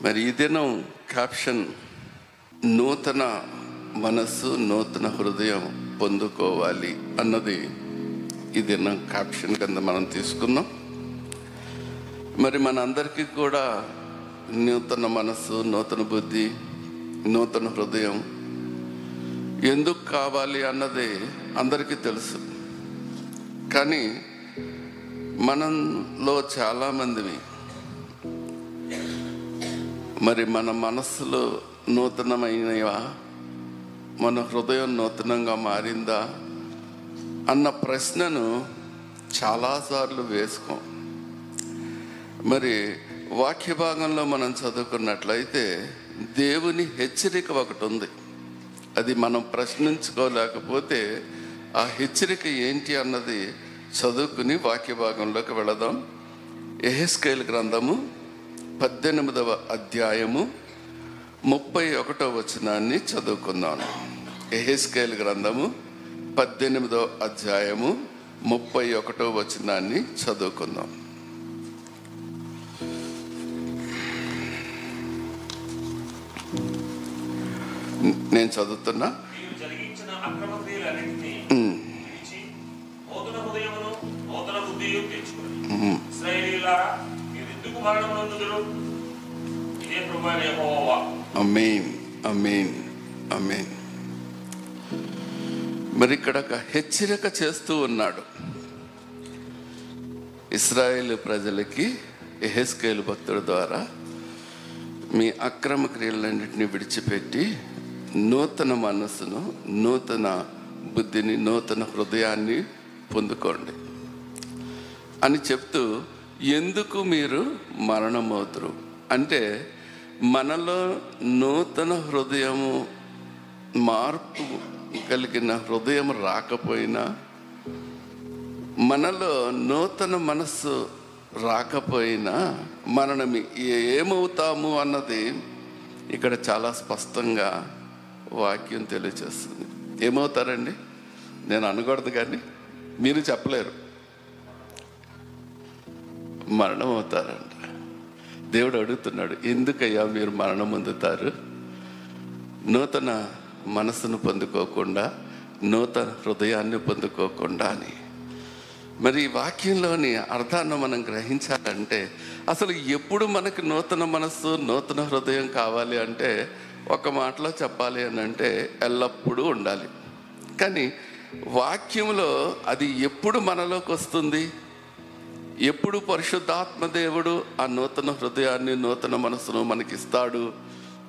మరి ఈ దినం క్యాప్షన్ నూతన మనస్సు నూతన హృదయం పొందుకోవాలి అన్నది ఈ దినం క్యాప్షన్ కింద మనం తీసుకున్నాం మరి మన అందరికీ కూడా నూతన మనస్సు నూతన బుద్ధి నూతన హృదయం ఎందుకు కావాలి అన్నది అందరికీ తెలుసు. కానీ మనంలో చాలామందివి మరి మన మనస్సులు నూతనమైనవా మన హృదయం నూతనంగా మారిందా? అన్న ప్రశ్నను చాలాసార్లు వేసుకోం. మరి వాక్య భాగంలో మనం చదువుకున్నట్లయితే దేవుని హెచ్చరిక ఒకటి ఉంది. అది మనం ప్రశ్నించుకోలేకపోతే ఆ హెచ్చరిక ఏంటి అన్నది చదువుకుని వాక్య భాగంలోకి వెళదాం. ఎహెస్కేల్ గ్రంథము పద్దెనిమిదవ అధ్యాయము ముప్పై ఒకటో వచనాన్ని చదువుకుందాం. ఎహెస్కేల్ గ్రంథము పద్దెనిమిదవ అధ్యాయము ముప్పై ఒకటో వచనాన్ని చదువుకుందాం. నేను చదువుతున్నా? మీరు అమేన్ అమేన్ అమేన్ మరి ఇక్కడ ఒక హెచ్చరిక చేస్తూ ఉన్నాడు. ఇస్రాయేల్ ప్రజలకి ఎహెస్కేలు భక్తుల ద్వారా మీ అక్రమ క్రియలన్నింటినీ విడిచిపెట్టి నూతన మనస్సును నూతన బుద్ధిని నూతన హృదయాన్ని పొందుకోండి. అని చెప్తూ ఎందుకు మీరు మరణమవుతురు? అంటే మనలో నూతన హృదయము మార్పు కలిగిన హృదయం రాకపోయినా మనలో నూతన మనస్సు రాకపోయినా మనం ఏమవుతాము అన్నది ఇక్కడ చాలా స్పష్టంగా వాక్యం తెలియజేస్తుంది ఏమవుతారండి? నేను అనకూడదు కానీ మీరు చెప్పలేరు. మరణం అవుతారంట దేవుడు అడుగుతున్నాడు ఎందుకయ్యా మీరు మరణం పొందుతారు నూతన మనసును పొందుకోకుండా నూతన హృదయాన్ని పొందుకోకుండా అని. మరి ఈ వాక్యంలోని అర్థాన్ని మనం గ్రహించాలంటే అసలు ఎప్పుడు మనకు నూతన మనస్సు నూతన హృదయం కావాలి అంటే ఒక మాటలో చెప్పాలి అని అంటే ఎల్లప్పుడూ ఉండాలి. కానీ వాక్యంలో అది ఎప్పుడు మనలోకి వస్తుంది? ఎప్పుడు పరిశుద్ధాత్మ దేవుడు ఆ నూతన హృదయాన్ని నూతన మనసును మనకిస్తాడు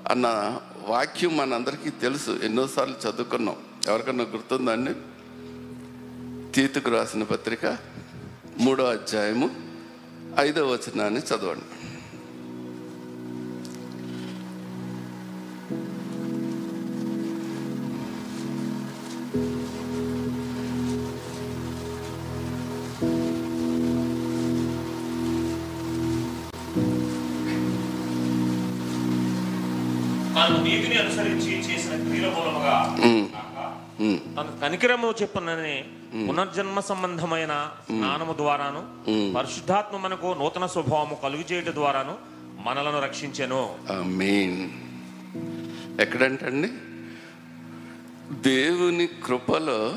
అన్న వాక్యం మనందరికీ తెలుసు. ఎన్నోసార్లు చదువుకున్నాం. ఎవరికన్నా గుర్తుందండి తీతుకు రాసిన పత్రిక మూడో అధ్యాయము ఐదో వచనాన్ని చదవండి. కనికరము చెప్పనని పునర్జన్మ సంబంధమైన స్నానము ద్వారాను పరిశుద్ధాత్మ మనకు నూతన స్వభావము కలుగు చేయటం ద్వారాను మనలను రక్షించెను. మెయిన్ ఎక్కడంటండి? దేవుని కృపలో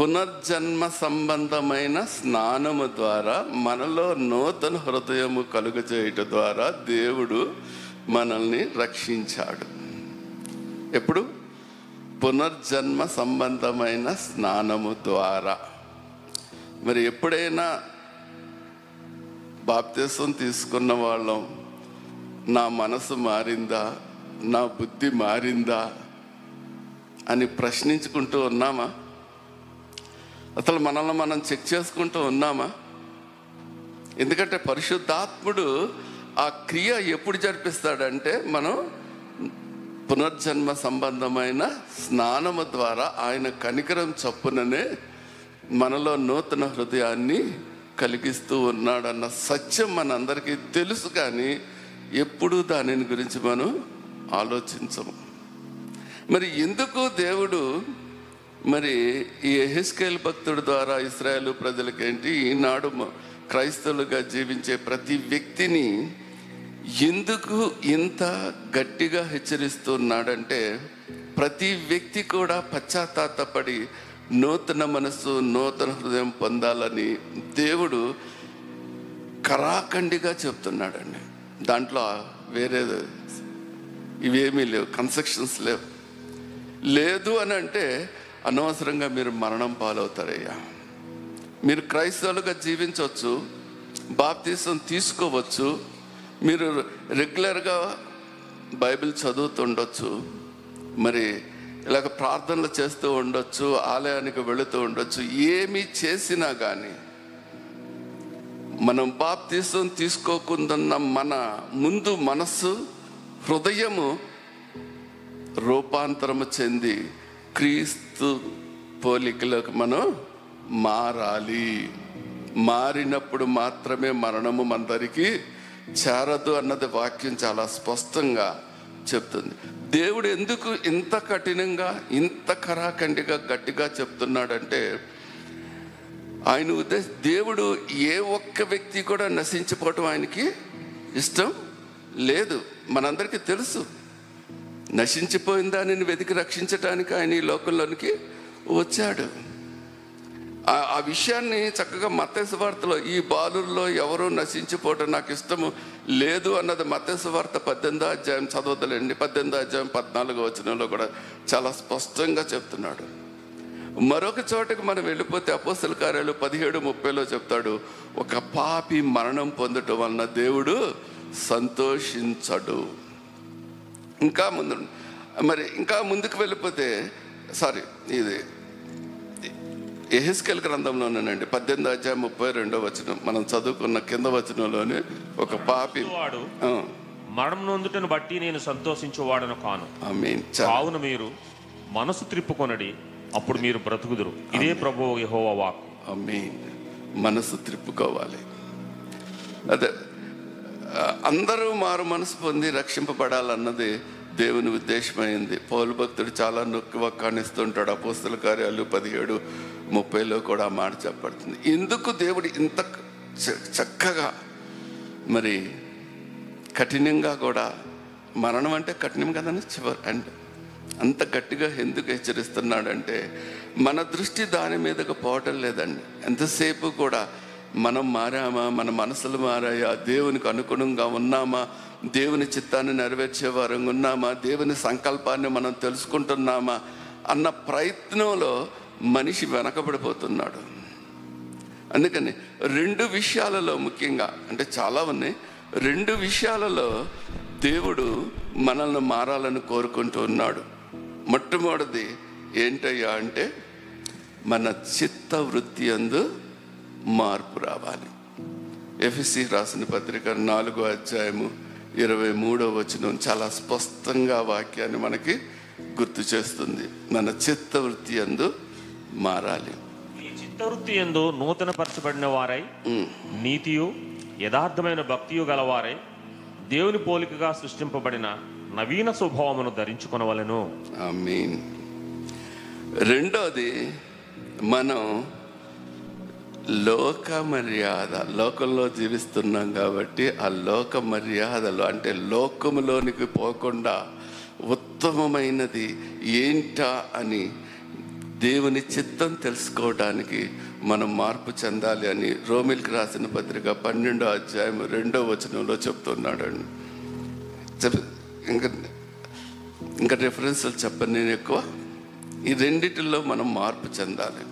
పునర్జన్మ సంబంధమైన స్నానము ద్వారా మనలో నూతన హృదయము కలుగజేయటం ద్వారా దేవుడు మనల్ని రక్షించాడు. ఎప్పుడు? పునర్జన్మ సంబంధమైన స్నానము ద్వారా. మరి ఎప్పుడైనా బాప్తీసం తీసుకున్న వాళ్ళం నా మనసు మారిందా నా బుద్ధి మారిందా అని ప్రశ్నించుకుంటూ ఉన్నామా? అసలు మనల్ని మనం చెక్ చేసుకుంటూ ఉన్నామా? ఎందుకంటే పరిశుద్ధాత్ముడు ఆ క్రియ ఎప్పుడు జరిపిస్తాడంటే మనం పునర్జన్మ సంబంధమైన స్నానము ద్వారా ఆయన కనికరం చప్పుననే మనలో నూతన హృదయాన్ని కలిగిస్తూ ఉన్నాడన్న సత్యం మనందరికీ తెలుసు కానీ ఎప్పుడూ దానిని గురించి మనం ఆలోచించము. మరి ఎందుకు దేవుడు మరి ఈ ఎహెస్కేల్ భక్తుడి ద్వారా ఇస్రాయేల్ ప్రజలకేంటి? ఈనాడు క్రైస్తవులుగా జీవించే ప్రతి వ్యక్తిని ఎందుకు ఇంత గట్టిగా హెచ్చరిస్తున్నాడంటే ప్రతి వ్యక్తి కూడా పశ్చాత్తాపడి నూతన మనసు నూతన హృదయం పొందాలని దేవుడు కరాఖండిగా చెప్తున్నాడండి. దాంట్లో వేరే ఇవేమీ లేవు కన్స్ట్రక్షన్స్ లేవు. లేదు అని అంటే అనవసరంగా మీరు మరణం పాలవుతారయ్యా. మీరు క్రైస్తవులుగా జీవించవచ్చు బాప్తీసం తీసుకోవచ్చు మీరు రెగ్యులర్గా బైబిల్ చదువుతుండొచ్చు. మరి ఇలాగ ప్రార్థనలు చేస్తూ ఉండొచ్చు ఆలయానికి వెళుతూ ఉండొచ్చు ఏమి చేసినా కానీ మనం బాప్తీసం తీసుకోకుందన్న మన ముందు మనస్సు హృదయము రూపాంతరము చెంది క్రీస్తు పోలికలకు మనం మారాలి. మారినప్పుడు మాత్రమే మరణము మనందరికీ చేరదు అన్నది వాక్యం చాలా స్పష్టంగా చెప్తుంది. దేవుడు ఎందుకు ఇంత కఠినంగా ఇంత కరాఖండిగా గట్టిగా చెప్తున్నాడంటే ఆయన ఉద్దేశ దేవుడు ఏ ఒక్క వ్యక్తి కూడా నశించిపోవటం ఆయనకి ఇష్టం లేదు. మనందరికీ తెలుసు. నశించిపోయిన దానిని వెతికి రక్షించడానికి ఆయన ఈ లోకంలోనికి వచ్చాడు. ఆ- విషయాన్ని చక్కగా మత్తేసు వార్తలో ఈ బాలుల్లో ఎవరు నశించిపోవటం నాకు ఇష్టము లేదు అన్నది మత్తేసు వార్త పద్దెనిమిదో అధ్యాయం చదవదులేండి. పద్దెనిమిదో అధ్యాయం పద్నాలుగో వచనంలో కూడా చాలా స్పష్టంగా చెప్తున్నాడు. మరొక చోటకి మనం వెళ్ళిపోతే అపోసల కార్యాలు పదిహేడు ముప్పైలో చెప్తాడు ఒక పాపి మరణం పొందటం వలన దేవుడు సంతోషించడు. ఇంకా ముందు మరి ఇంకా ముందుకు వెళ్ళిపోతే సారీ ఇది ఎహెస్కెల్ గ్రంథంలోనేనండి పద్దెనిమిది అధ్యాయం ముప్పై రెండో వచనం. మనం చదువుకున్న కింద వచనంలోనే ఒక పాపి వాడు మరణం నొందుటను బట్టి నేను సంతోషించువాడను కాను. కావున మీరు మనసు త్రిప్పుకొనడి అప్పుడు మీరు బ్రతుకుదురు. ఇదే ప్రభువు యెహోవా వాక్ మీన్ మనసు త్రిప్పుకోవాలి. అదే అందరూ మారు మనసు పొంది రక్షింపబడాలన్నది దేవుని ఉద్దేశమైంది. పౌలు భక్తుడు చాలా నొక్కి వక్కాణిస్తుంటాడు. అపోస్తుల కార్యాలు పదిహేడు ముప్పైలో కూడా మాట చెప్పబడుతుంది. ఎందుకు దేవుడు ఇంత చ- చక్కగా మరి కఠినంగా కూడా మరణం అంటే కఠినం కదండి చివరి అండ్ అంత గట్టిగా ఎందుకు హెచ్చరిస్తున్నాడంటే మన దృష్టి దాని మీదకు పోవటం లేదండి. ఎంతసేపు కూడా మనం మారామా మన మనసులు మారాయా దేవునికి అనుగుణంగా ఉన్నామా దేవుని చిత్తాన్ని నెరవేర్చే వారంగా ఉన్నామా దేవుని సంకల్పాన్ని మనం తెలుసుకుంటున్నామా అన్న ప్రయత్నంలో మనిషి వెనకబడిపోతున్నాడు. అందుకని రెండు విషయాలలో ముఖ్యంగా అంటే చాలా ఉన్నాయి. రెండు విషయాలలో దేవుడు మనల్ని మారాలని కోరుకుంటూ ఉన్నాడు. మొట్టమొదటిది ఏంటయ్యా అంటే మన చిత్త వృత్తి అందు మార్పు రావాలి. ఎఫ్ఎస్సి రాసిన పత్రిక నాలుగో అధ్యాయము ఇరవై మూడో వచనం చాలా స్పష్టంగా వాక్యాన్ని మనకి గుర్తు చేస్తుంది. మన చిత్త వృత్తి అందు మారాలి. చిత్తవృత్తి ఎందు నూతన పరచబడిన వారై నీతియు యథార్థమైన భక్తియు గలవారై దేవుని పోలికగా సృష్టింపబడిన నవీన స్వభావమును ధరించుకొనవలెను. మీన్ రెండోది మనం లోక మర్యాద లోకంలో జీవిస్తున్నాం కాబట్టి ఆ లోక మర్యాదలు అంటే లోకములోనికి పోకుండా ఉత్తమమైనది ఏంటా అని దేవుని చిత్తం తెలుసుకోవడానికి మనం మార్పు చెందాలి అని రోమిల్కి రాసిన పత్రిక పన్నెండో అధ్యాయం రెండో వచనంలో చెప్తున్నాడండి. చెప్ ఇంకా ఇంకా రెఫరెన్స్లు చెప్పను నేను ఎక్కువ. ఈ రెండిటిలో మనం మార్పు చెందాలి.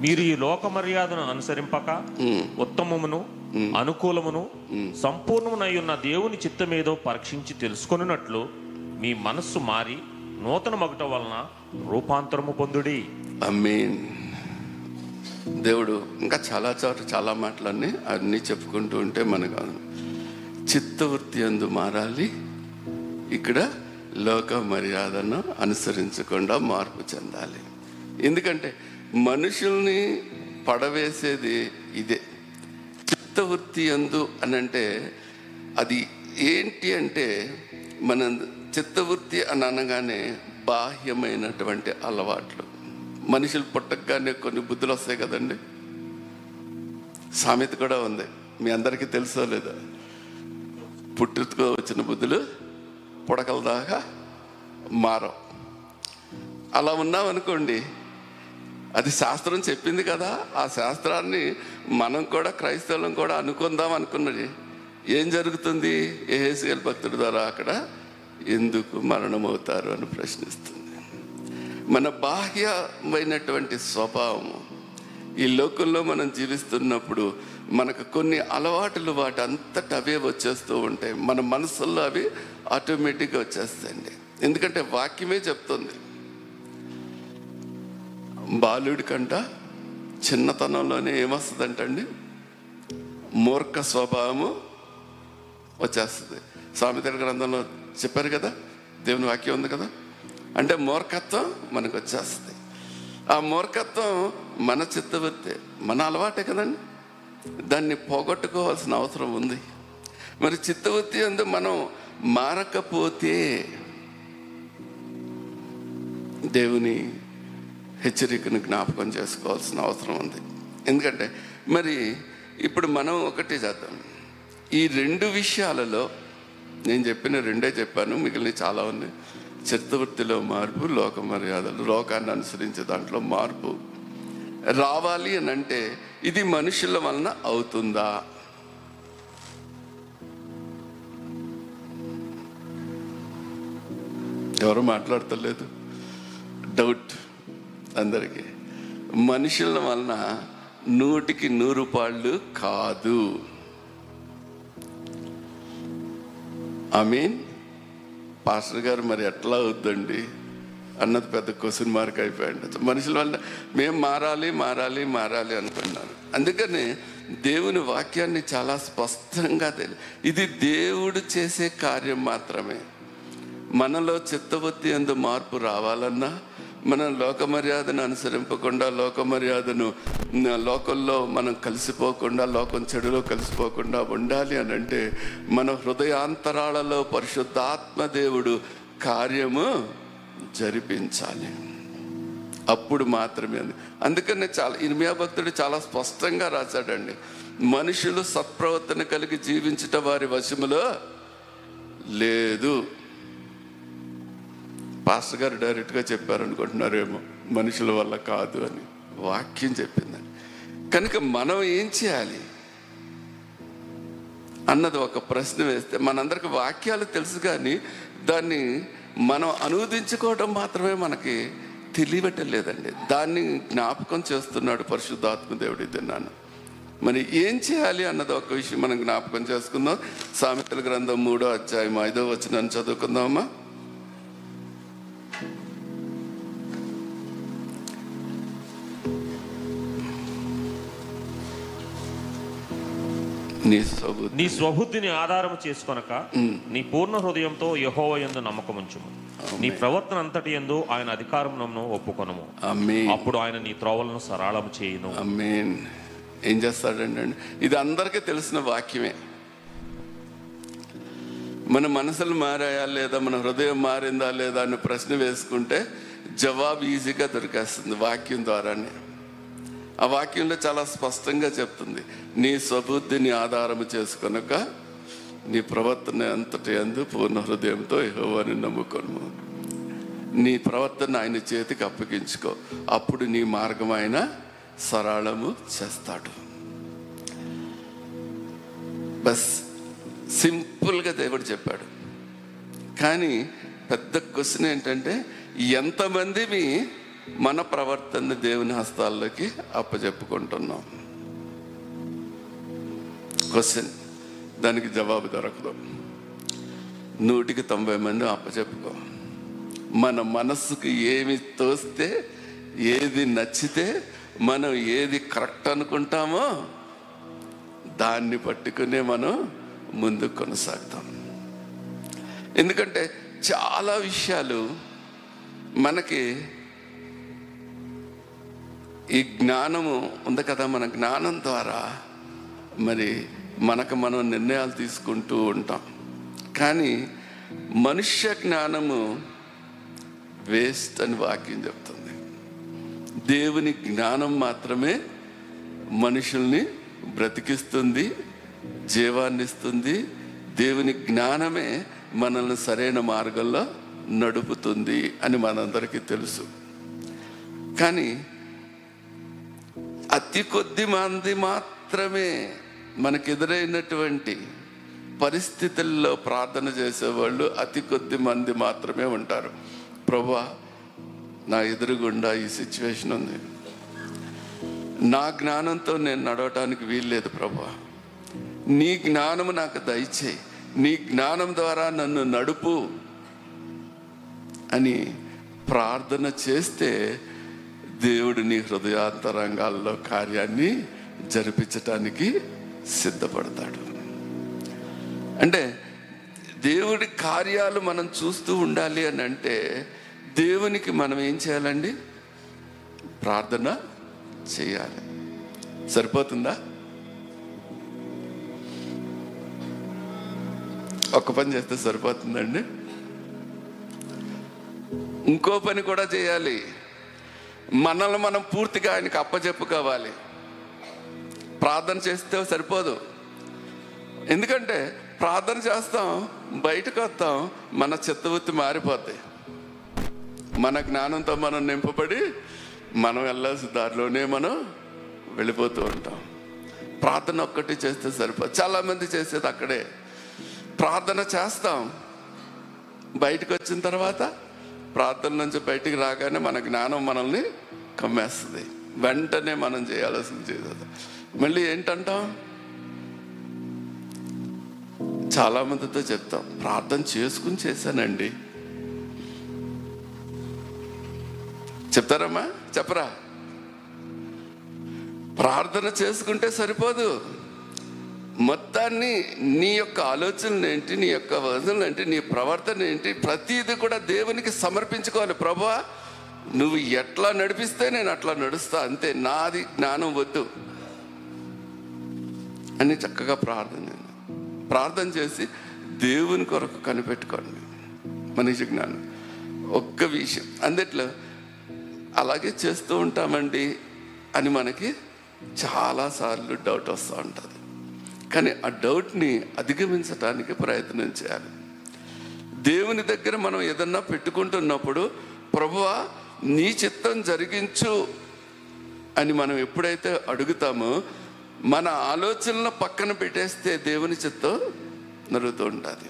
మీరు ఈ లోక మర్యాదను అనుసరింపక ఉత్తమమును అనుకూలమును సంపూర్ణమునై ఉన్న దేవుని చిత్తమేదో పరీక్షించి తెలుసుకొనున్నట్లు మీ మనస్సు మారి నూతన మగట వలన రూపాంతరము పొందుడి. మీన్ దేవుడు ఇంకా చాలా చోట్ల చాలా మాటలన్నీ అన్నీ చెప్పుకుంటూ ఉంటే మనకు చిత్తవృత్తి అందు మారాలి. ఇక్కడ లోక మర్యాదను అనుసరించకుండా మార్పు చెందాలి. ఎందుకంటే మనుషుల్ని పడవేసేది ఇదే. చిత్తవృత్తి అందు అని అంటే అది ఏంటి అంటే మన చిత్తవృత్తి అని అనగానే బాహ్యమైనటువంటి అలవాట్లు. మనుషులు పుట్టగానే కొన్ని బుద్ధులు వస్తాయి కదండి. సామెత కూడా ఉంది. మీ అందరికీ తెలుసో లేదా. పుట్టుకో వచ్చిన బుద్ధులు పుడకల దాకా మారవు. అలా ఉన్నామనుకోండి అది శాస్త్రం చెప్పింది కదా ఆ శాస్త్రాన్ని మనం కూడా క్రైస్తవులం కూడా అనుకుందాం అనుకున్నది. ఏం జరుగుతుంది? ఏహెసిఎల్ భక్తుడి ద్వారా అక్కడ ఎందుకు మరణమవుతారు అని ప్రశ్నిస్తుంది. మన బాహ్యమైనటువంటి స్వభావము ఈ లోకంలో మనం జీవిస్తున్నప్పుడు మనకు కొన్ని అలవాటులు వాటి అంతట అవే వచ్చేస్తూ ఉంటాయి. మన మనసుల్లో అవి ఆటోమేటిక్గా వచ్చేస్తాయండి. ఎందుకంటే వాక్యమే చెప్తుంది. బాలుడి కంట చిన్నతనంలోనే ఏమొస్తుందంటండి? మూర్ఖ స్వభావము వచ్చేస్తుంది. సామెతల గ్రంథంలో చెప్పారు కదా? దేవుని వాక్యం ఉంది కదా? అంటే మూర్ఖత్వం మనకు వచ్చేస్తుంది. ఆ మూర్ఖత్వం మన చిత్తవృత్తే మన అలవాటే కదండి? దాన్ని పోగొట్టుకోవాల్సిన అవసరం ఉంది. మరి చిత్తవృత్తి అందు మనం మారకపోతే దేవుని హెచ్చరికను జ్ఞాపకం చేసుకోవాల్సిన అవసరం ఉంది. ఎందుకంటే మరి ఇప్పుడు మనం ఒకటి చేద్దాం. ఈ రెండు విషయాలలో నేను చెప్పిన రెండే చెప్పాను మిగిలిన చాలా ఉన్నాయి. చిత్తవృత్తిలో మార్పు లోక మర్యాదలు. లోకాన్ని అనుసరించే దాంట్లో మార్పు. రావాలి అని అంటే ఇది మనుషుల వలన అవుతుందా? ఎవరు మాట్లాడతలేదు? డౌట్ అందరికీ. మనుషుల వలన నూటికి నూరు పాళ్ళు కాదు. ఐ మీన్ పాస్టర్ గారు మరి ఎట్లా అవుద్దండి? అన్నది పెద్ద క్వశ్చన్ మార్క్ అయిపోయింది మనుషుల వల్ల మేము మారాలి మారాలి మారాలి అనుకున్నారు. అందుకని దేవుని వాక్యాన్ని చాలా స్పష్టంగా తెలియ ఇది దేవుడు చేసే కార్యం మాత్రమే. మనలో చిత్తవృత్తి ఎందు మార్పు రావాలన్నా మనం లోక మర్యాదను అనుసరింపకుండా లోక మర్యాదను లోకంలో మనం కలిసిపోకుండా లోకం చెడులో కలిసిపోకుండా ఉండాలి అని అంటే మన హృదయాంతరాలలో పరిశుద్ధాత్మ దేవుడు కార్యము జరిపించాలి. అప్పుడు మాత్రమే అది. అందుకనే చాలా ఇర్మియా భక్తుడు చాలా స్పష్టంగా రాశాడండి. మనుషులు సత్ప్రవర్తన కలిగి జీవించట వారి వశములో లేదు. పాస్టర్ గారు డైరెక్ట్గా చెప్పారనుకుంటున్నారేమో మనుషుల వల్ల కాదు అని. వాక్యం చెప్పిందని కనుక మనం ఏం చేయాలి? అన్నది ఒక ప్రశ్న వేస్తే మనందరికి వాక్యాలు తెలుసు కానీ దాన్ని మనం అనువదించుకోవడం మాత్రమే మనకి తెలియబట్టలేదండి దాన్ని జ్ఞాపకం చేస్తున్నాడు పరిశుద్ధాత్మ దేవుడి తిన్నాను మరి ఏం చేయాలి అన్నది ఒక విషయం మనం జ్ఞాపకం చేసుకుందాం. సామెతల గ్రంథం మూడో అధ్యాయం ఐదో వచ్చిన చదువుకుందామా? నీ నీ స్వబుద్ధిని ఆధారం చేసుకొనక నీ పూర్ణ హృదయంతో యహోవ యందు నమ్మకముంచుము. నీ ప్రవర్తన అంతటి యందు ఆయన అధికారమును ఒప్పుకొనము. అప్పుడు ఆయన నీ త్రోవలను సరళము చేయును. ఏం చేస్తాడండి ఇది అందరికీ తెలిసిన వాక్యమే. మన మనసులు మారాయా లేదా మన హృదయం మారిందా లేదా అని ప్రశ్న వేసుకుంటే జవాబు ఈజీగా దొరికేస్తుంది వాక్యం ద్వారానే. ఆ వాక్యంలో చాలా స్పష్టంగా చెప్తుంది. నీ స్వబుద్ధిని ఆధారము చేసుకొనక నీ ప్రవర్తన అంతటి అందు పూర్ణ హృదయంతో యహోవాని నమ్ముకొను నీ ప్రవర్తన ఆయన చేతికి అప్పగించుకో. అప్పుడు నీ మార్గం ఆయన సరళము చేస్తాడు. బస్ సింపుల్గా దేవుడు చెప్పాడు. కానీ పెద్ద క్వశ్చన్ ఏంటంటే ఎంతమంది మీ మన ప్రవర్తన దేవుని హస్తాల్లోకి అప్పచెప్పుకుంటున్నాం క్వశ్చన్ దానికి జవాబు దొరకదు. నూటికి తొంభై మంది అప్పచెప్పుకో మన మనస్సుకు ఏమి తోస్తే ఏది నచ్చితే మనం ఏది కరెక్ట్ అనుకుంటామో దాన్ని పట్టుకునే మనం ముందుకు కొనసాగుతాం. ఎందుకంటే చాలా విషయాలు మనకి ఈ జ్ఞానము ఉంది కదా మన జ్ఞానం ద్వారా మరి మనకు మనం నిర్ణయాలు తీసుకుంటూ ఉంటాం. కానీ మనుష్య జ్ఞానము వేస్ట్ అని వాక్యం చెప్తుంది. దేవుని జ్ఞానం మాత్రమే మనుషుల్ని బ్రతికిస్తుంది జీవాన్ని ఇస్తుంది. దేవుని జ్ఞానమే మనల్ని సరైన మార్గంలో నడుపుతుంది అని మనందరికీ తెలుసు. కానీ అతి కొద్ది మంది మాత్రమే మనకు ఎదురైనటువంటి పరిస్థితుల్లో ప్రార్థన చేసేవాళ్ళు అతి కొద్ది మంది మాత్రమే ఉంటారు. ప్రభా నా ఎదురుగుండా ఈ సిచ్యువేషన్ ఉంది. నా జ్ఞానంతో నేను నడవటానికి వీల్లేదు ప్రభా. నీ జ్ఞానము నాకు దయచేయి. నీ జ్ఞానం ద్వారా నన్ను నడుపు అని ప్రార్థన చేస్తే దేవుడు నీ హృదయాంతరంగాల్లో కార్యాన్ని జరిపించటానికి సిద్ధపడతాడు. అంటే దేవుడి కార్యాలు మనం చూస్తూ ఉండాలి అని అంటే దేవునికి మనం ఏం చేయాలండి? ప్రార్థన చేయాలి. సరిపోతుందా? ఒక్క పని చేస్తే సరిపోతుందండి. ఇంకో పని కూడా చేయాలి. మనల్ని మనం పూర్తిగా ఆయనకి అప్పచెప్పుకోవాలి ప్రార్థన చేస్తే సరిపోదు. ఎందుకంటే ప్రార్థన చేస్తాం బయటకు వస్తాం మన చిత్తవృత్తి మారిపోద్ది మన జ్ఞానంతో మనం నింపబడి మనం వెళ్ళాల్సిన దారిలోనే మనం వెళ్ళిపోతూ ఉంటాం. ప్రార్థన ఒక్కటి చేస్తే సరిపోదు చాలామంది చేసేది అక్కడే. ప్రార్థన చేస్తాం. బయటకు వచ్చిన తర్వాత ప్రార్థన నుంచి బయటికి రాగానే మన జ్ఞానం మనల్ని కమ్మేస్తుంది. వెంటనే మనం చేయాల్సింది చేసేది మళ్ళీ ఏంటంటాం? చాలా మందితో చెప్తాం ప్రార్థన చేసుకుని చేశానండి. చెప్తారమ్మా? చెప్పరా? ప్రార్థన చేసుకుంటే సరిపోదు. మొత్తాన్ని నీ యొక్క ఆలోచనలు ఏంటి నీ యొక్క వదనలు ఏంటి నీ ప్రవర్తన ఏంటి ప్రతిదీ కూడా దేవునికి సమర్పించుకోవాలి. ప్రభా నువ్వు ఎట్లా నడిపిస్తే నేను అట్లా నడుస్తా అంతే. నాది జ్ఞానం వద్దు అని చక్కగా ప్రార్థన ప్రార్థన చేసి దేవుని కొరకు కనిపెట్టుకోండి. మనిషి జ్ఞానం. ఒక్క విషయం. అందుట్లో అలాగే చేస్తూ ఉంటామండి అని మనకి చాలాసార్లు డౌట్ వస్తూ ఉంటుంది. కానీ ఆ డౌట్ని అధిగమించడానికి ప్రయత్నం చేయాలి. దేవుని దగ్గర మనం ఏదన్నా పెట్టుకుంటున్నప్పుడు ప్రభువా నీ చిత్తం జరిగించు అని మనం ఎప్పుడైతే అడుగుతామో మన ఆలోచనలు పక్కన పెట్టేస్తే దేవుని చిత్తం నరుగుతూ ఉంటుంది.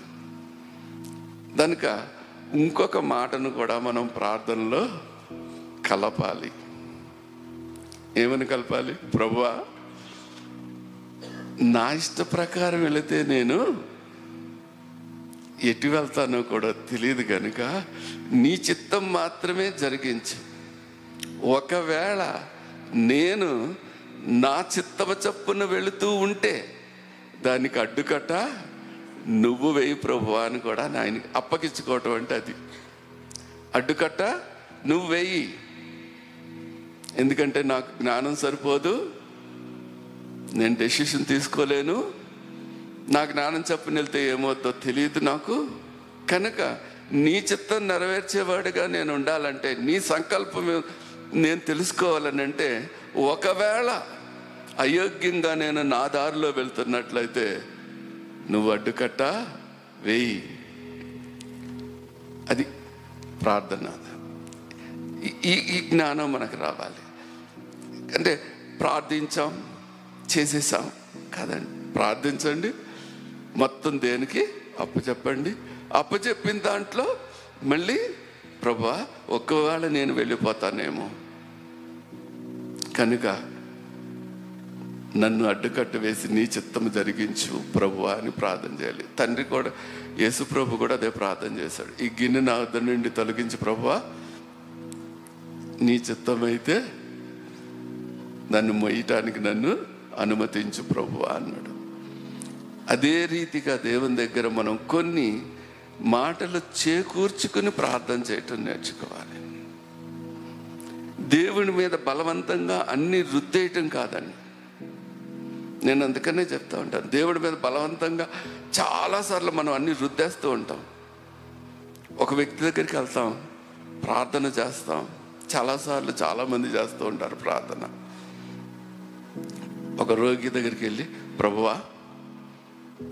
కనుక ఇంకొక మాటను కూడా మనం ప్రార్థనలో కలపాలి. ఏమని కలపాలి? ప్రభువా నా ఇష్ట ప్రకారం వెళితే నేను ఎటు వెళ్తానో కూడా తెలియదు కనుక నీ చిత్తం మాత్రమే జరిగించు. ఒకవేళ నేను నా చిత్తమ చప్పున వెళుతూ ఉంటే దానికి అడ్డుకట్ట నువ్వు వేయి ప్రభు అని కూడా ఆయన అప్పగించుకోవటం అంటే అది. అడ్డుకట్ట నువ్వు వేయి. ఎందుకంటే నాకు జ్ఞానం సరిపోదు. నేను డెసిషన్ తీసుకోలేను. నా జ్ఞానం చెప్పని వెళ్తే ఏమవుద్దో తెలియదు నాకు. కనుక నీ చిత్తం నెరవేర్చేవాడిగా నేను ఉండాలంటే నీ సంకల్పం నేను తెలుసుకోవాలని అంటే ఒకవేళ అయోగ్యంగా నేను నా దారిలో వెళ్తున్నట్లయితే నువ్వు అడ్డుకట్ట? వేయి. అది ప్రార్థన. ఈ ఈ జ్ఞానం మనకు రావాలి. అంటే ప్రార్థించాం. చేసేసాం. కదండి. ప్రార్థించండి. మొత్తం దేనికి? అప్పచెప్పండి అప్పచెప్పిన దాంట్లో మళ్ళీ ప్రభా ఒక్కవేళ నేను వెళ్ళిపోతానేమో. కనుక నన్ను అడ్డుకట్టు వేసి నీ చిత్తము జరిగించు ప్రభు అని ప్రార్థన చేయాలి. తండ్రి కూడా యేసు ప్రభు కూడా అదే ప్రార్థన చేశాడు. ఈ గిన్నె నా వద్ద నుండి తొలగించి ప్రభువా నీ చిత్తమైతే నన్ను మొయ్యటానికి నన్ను అనుమతించు ప్రభు అన్నాడు. అదే రీతిగా దేవుని దగ్గర మనం కొన్ని మాటలు చేకూర్చుకుని ప్రార్థన చేయటం నేర్చుకోవాలి. దేవుని మీద బలవంతంగా అన్ని రుద్దేయటం కాదండి. నేను అందుకనే చెప్తా ఉంటాను. దేవుడి మీద బలవంతంగా చాలాసార్లు మనం అన్ని రుద్దేస్తూ ఉంటాం. ఒక వ్యక్తి దగ్గరికి వెళ్తాం ప్రార్థన చేస్తాం. చాలాసార్లు చాలామంది చేస్తూ ఉంటారు ప్రార్థన. ఒక రోగి దగ్గరికి వెళ్ళి ప్రభువా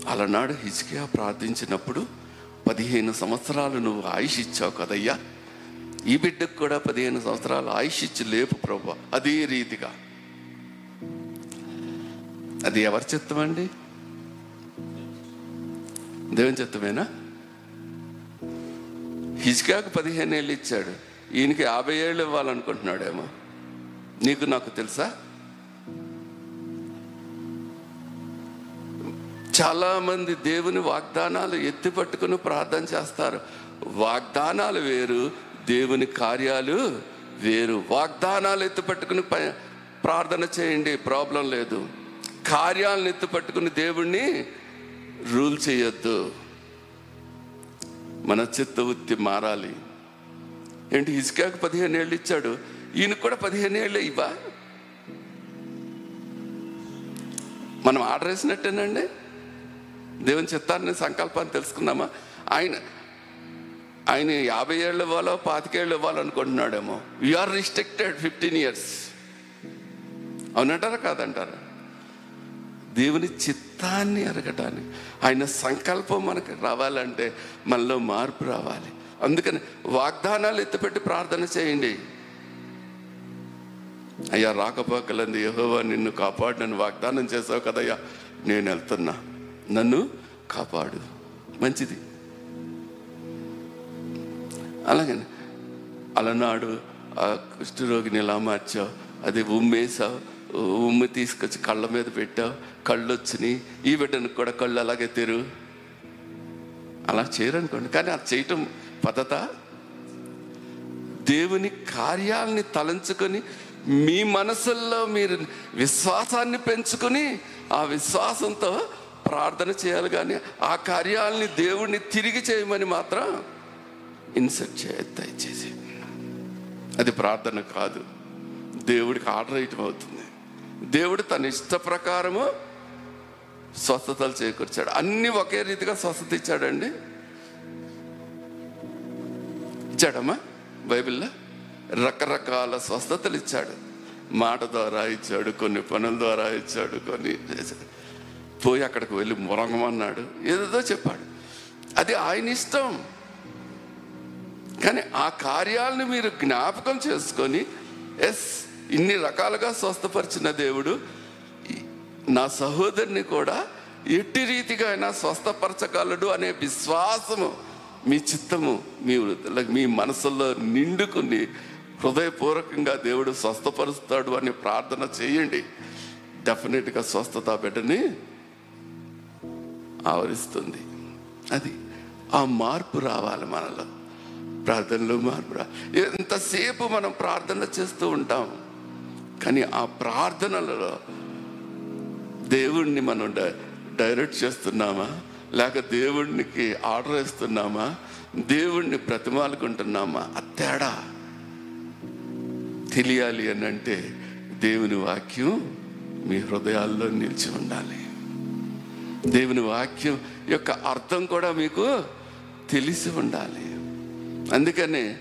అలనాడు హిజ్కియా ప్రార్థించినప్పుడు పదిహేను సంవత్సరాలు నువ్వు ఆయుష్ ఇచ్చావు కదయ్యా. ఈ బిడ్డకు కూడా పదిహేను సంవత్సరాలు ఆయుష్ ఇచ్చి లేపు ప్రభు అదే రీతిగా. అది ఎవరి చిత్తం అండి? దేవుని చిత్తమేనా? హిజ్కాకు పదిహేను ఏళ్ళు ఇచ్చాడు. ఈయనకి యాభై ఏళ్ళు ఇవ్వాలనుకుంటున్నాడేమో. నీకు నాకు తెలుసా? చాలామంది దేవుని వాగ్దానాలు ఎత్తి పట్టుకుని ప్రార్థన చేస్తారు. వాగ్దానాలు వేరు దేవుని కార్యాలు వేరు. వాగ్దానాలు ఎత్తి పట్టుకుని ప- ప్రార్థన చేయండి ప్రాబ్లం లేదు. కార్యాలను ఎత్తి పట్టుకుని దేవుణ్ణి రూల్ చేయొద్దు. మన చిత్తవృత్తి మారాలి. ఏంటి ఇసుకాకు పదిహేను ఏళ్ళు ఇచ్చాడు. ఈయన కూడా పదిహేను ఏళ్ళే ఇవ్వా? మనం ఆర్డర్ వేసినట్టేనండి? దేవుని చిత్తాన్ని సంకల్పాన్ని తెలుసుకున్నామా ఆయన ఆయన యాభై ఏళ్ళు ఇవ్వాలో పాతికేళ్ళు ఇవ్వాలనుకుంటున్నాడేమో ఆర్ రిస్ట్రిక్టెడ్ ఫిఫ్టీన్ ఇయర్స్ అవునంటారా? కాదంటారా? దేవుని చిత్తాన్ని అరగటానికి ఆయన సంకల్పం మనకు రావాలంటే మనలో మార్పు రావాలి. అందుకని వాగ్దానాలు ఎత్తిపెట్టి ప్రార్థన చేయండి. అయ్యా రాకపోకలంది యహోవా నిన్ను కాపాడు నన్ను వాగ్దానం చేసావు కదయ్యా. నేను వెళ్తున్నా. నన్ను కాపాడు. మంచిది. అలాగని అలనాడు ఆ కుష్ఠరోగిని ఎలా మార్చావు? అది ఉమ్మేసావు ఉమ్మి తీసుకొచ్చి కళ్ళ మీద పెట్టావు కళ్ళు వచ్చినాయి ఈ బిడ్డను కూడా కళ్ళు అలాగే తెరు. అలా చేయరనుకోండి కానీ అది చేయటం పద్ధత? దేవుని కార్యాలని తలంచుకొని మీ మనసుల్లో మీరు విశ్వాసాన్ని పెంచుకొని ఆ విశ్వాసంతో ప్రార్థన చేయాలి కానీ ఆ కార్యాలని దేవుడిని తిరిగి చేయమని మాత్రం ఇన్సర్ట్ చేయొద్దు దయచేసి. అది ప్రార్థన కాదు. దేవుడికి ఆర్డర్ ఇవ్వటం అవుతుంది. దేవుడు తన ఇష్ట ప్రకారము స్వస్థతలు చేకూర్చాడు. అన్ని ఒకే రీతిగా స్వస్థత ఇచ్చాడండి. ఇచ్చాడమ్మా బైబిల్లో? రకరకాల స్వస్థతలు ఇచ్చాడు. మాట ద్వారా ఇచ్చాడు కొన్ని పనుల ద్వారా ఇచ్చాడు కొన్ని చేశాడు. పోయి అక్కడికి వెళ్ళి మురంగమన్నాడు ఏదేదో చెప్పాడు. అది ఆయన ఇష్టం. కానీ ఆ కార్యాలను మీరు జ్ఞాపకం చేసుకొని ఎస్ ఇన్ని రకాలుగా స్వస్థపరిచిన దేవుడు నా సహోదరుని కూడా ఎట్టి రీతిగా అయినా స్వస్థపరచగలడు అనే విశ్వాసము మీ చిత్తము మీ మీ మనసులో నిండుకుని హృదయపూర్వకంగా దేవుడు స్వస్థపరుస్తాడు అని ప్రార్థన చేయండి. డెఫినెట్గా స్వస్థత బిడ్డని ఆవరిస్తుంది. అది ఆ మార్పు రావాలి మనలో. ప్రార్థనలో మార్పు రా ఎంతసేపు మనం ప్రార్థన చేస్తూ ఉంటాం కానీ ఆ ప్రార్థనలలో దేవుణ్ణి మనం డై- డైరెక్ట్ చేస్తున్నామా? లేక దేవుణ్ణికి ఆర్డర్ ఇస్తున్నామా దేవుణ్ణి బ్రతిమాలుకుంటున్నామా? ఆ తేడా తెలియాలి అని అంటే దేవుని వాక్యం మీ హృదయాల్లో నిలిచి ఉండాలి. దేవుని వాక్యం యొక్క అర్థం కూడా మీకు తెలిసి ఉండాలి. అందుకనే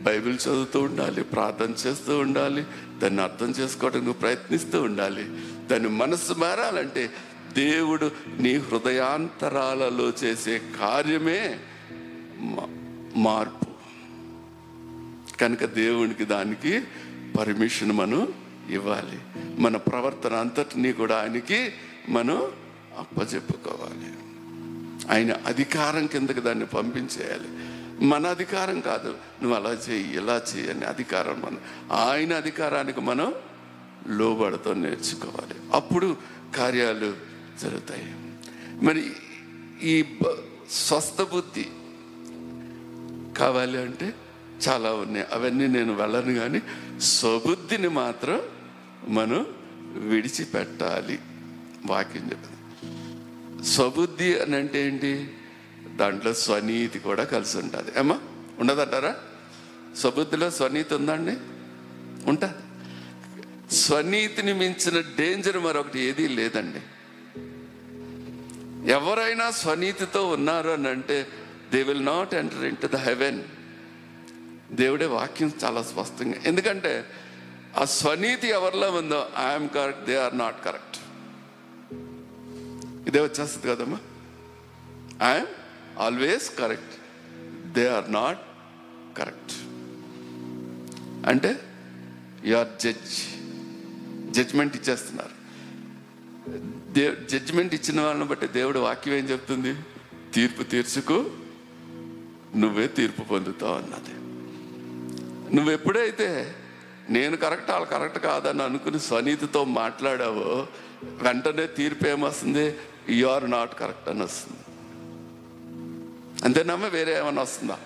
బైబిల్ చదువుతూ ఉండాలి ప్రార్థన చేస్తూ ఉండాలి దాన్ని అర్థం చేసుకోవడానికి ప్రయత్నిస్తూ ఉండాలి. దాన్ని మనసు మారాలంటే దేవుడు నీ హృదయాంతరాలలో చేసే కార్యమే మా- మార్పు. కనుక దేవునికి దానికి పర్మిషన్ మనం ఇవ్వాలి. మన ప్రవర్తన అంతటినీ కూడా ఆయనకి మనం అప్పచెప్పుకోవాలి ఆయన అధికారం కిందకి దాన్ని పంపించేయాలి. మన అధికారం కాదు. నువ్వు అలా చేయి ఇలా చేయి అధికారం మనం ఆయన అధికారానికి మనం లోబడతో నేర్చుకోవాలి. అప్పుడు కార్యాలు జరుగుతాయి. మరి ఈ స్వస్థ బుద్ధి కావాలి అంటే చాలా ఉన్నాయి. అవన్నీ నేను వెళ్ళను కానీ స్వబుద్ధిని మాత్రం మనం విడిచిపెట్టాలి. వాక్యం చెప్పింది స్వబుద్ధి అని అంటే ఏంటి? దాంట్లో స్వనీతి కూడా కలిసి ఉంటుంది. ఏమా ఉండదంటారా? స్వబుద్ధిలో స్వనీతి ఉందండి? ఉంటుంది. స్వనీతిని మించిన డేంజర్ మరొకటి ఏదీ లేదండి. ఎవరైనా స్వనీతితో ఉన్నారు అని అంటే they will not enter into the heaven haven దేవుడే వాక్యం చాలా స్పష్టంగా ఎందుకంటే ఆ స్వనీతి ఎవరిలో ఉందో I'm correct they are not correct ఇదే వచ్చేస్తుంది కదమ్మా. I'm always correct they are not correct అంటే యు ఆర్ జడ్జ్ జడ్జ్మెంట్ ఇచ్చేస్తున్నారు. దే జడ్జ్మెంట్ ఇచ్చిన వాళ్ళని బట్టి దేవుడు వాక్యం ఏం చెప్తుంది? తీర్పు తీర్చుకు నువ్వే తీర్పు పొందుతావు అన్నది. నువ్వు ఎప్పుడైతే నేను కరెక్ట్ వాళ్ళు కరెక్ట్ కాదని అనుకుని స్వనీతితో మాట్లాడావో వెంటనే తీర్పు ఏమొస్తుంది? యు ఆర్ నాట్ కరెక్ట్ అని వస్తుంది అంతేనమ్మ వేరే ఏమైనా వస్తుందా?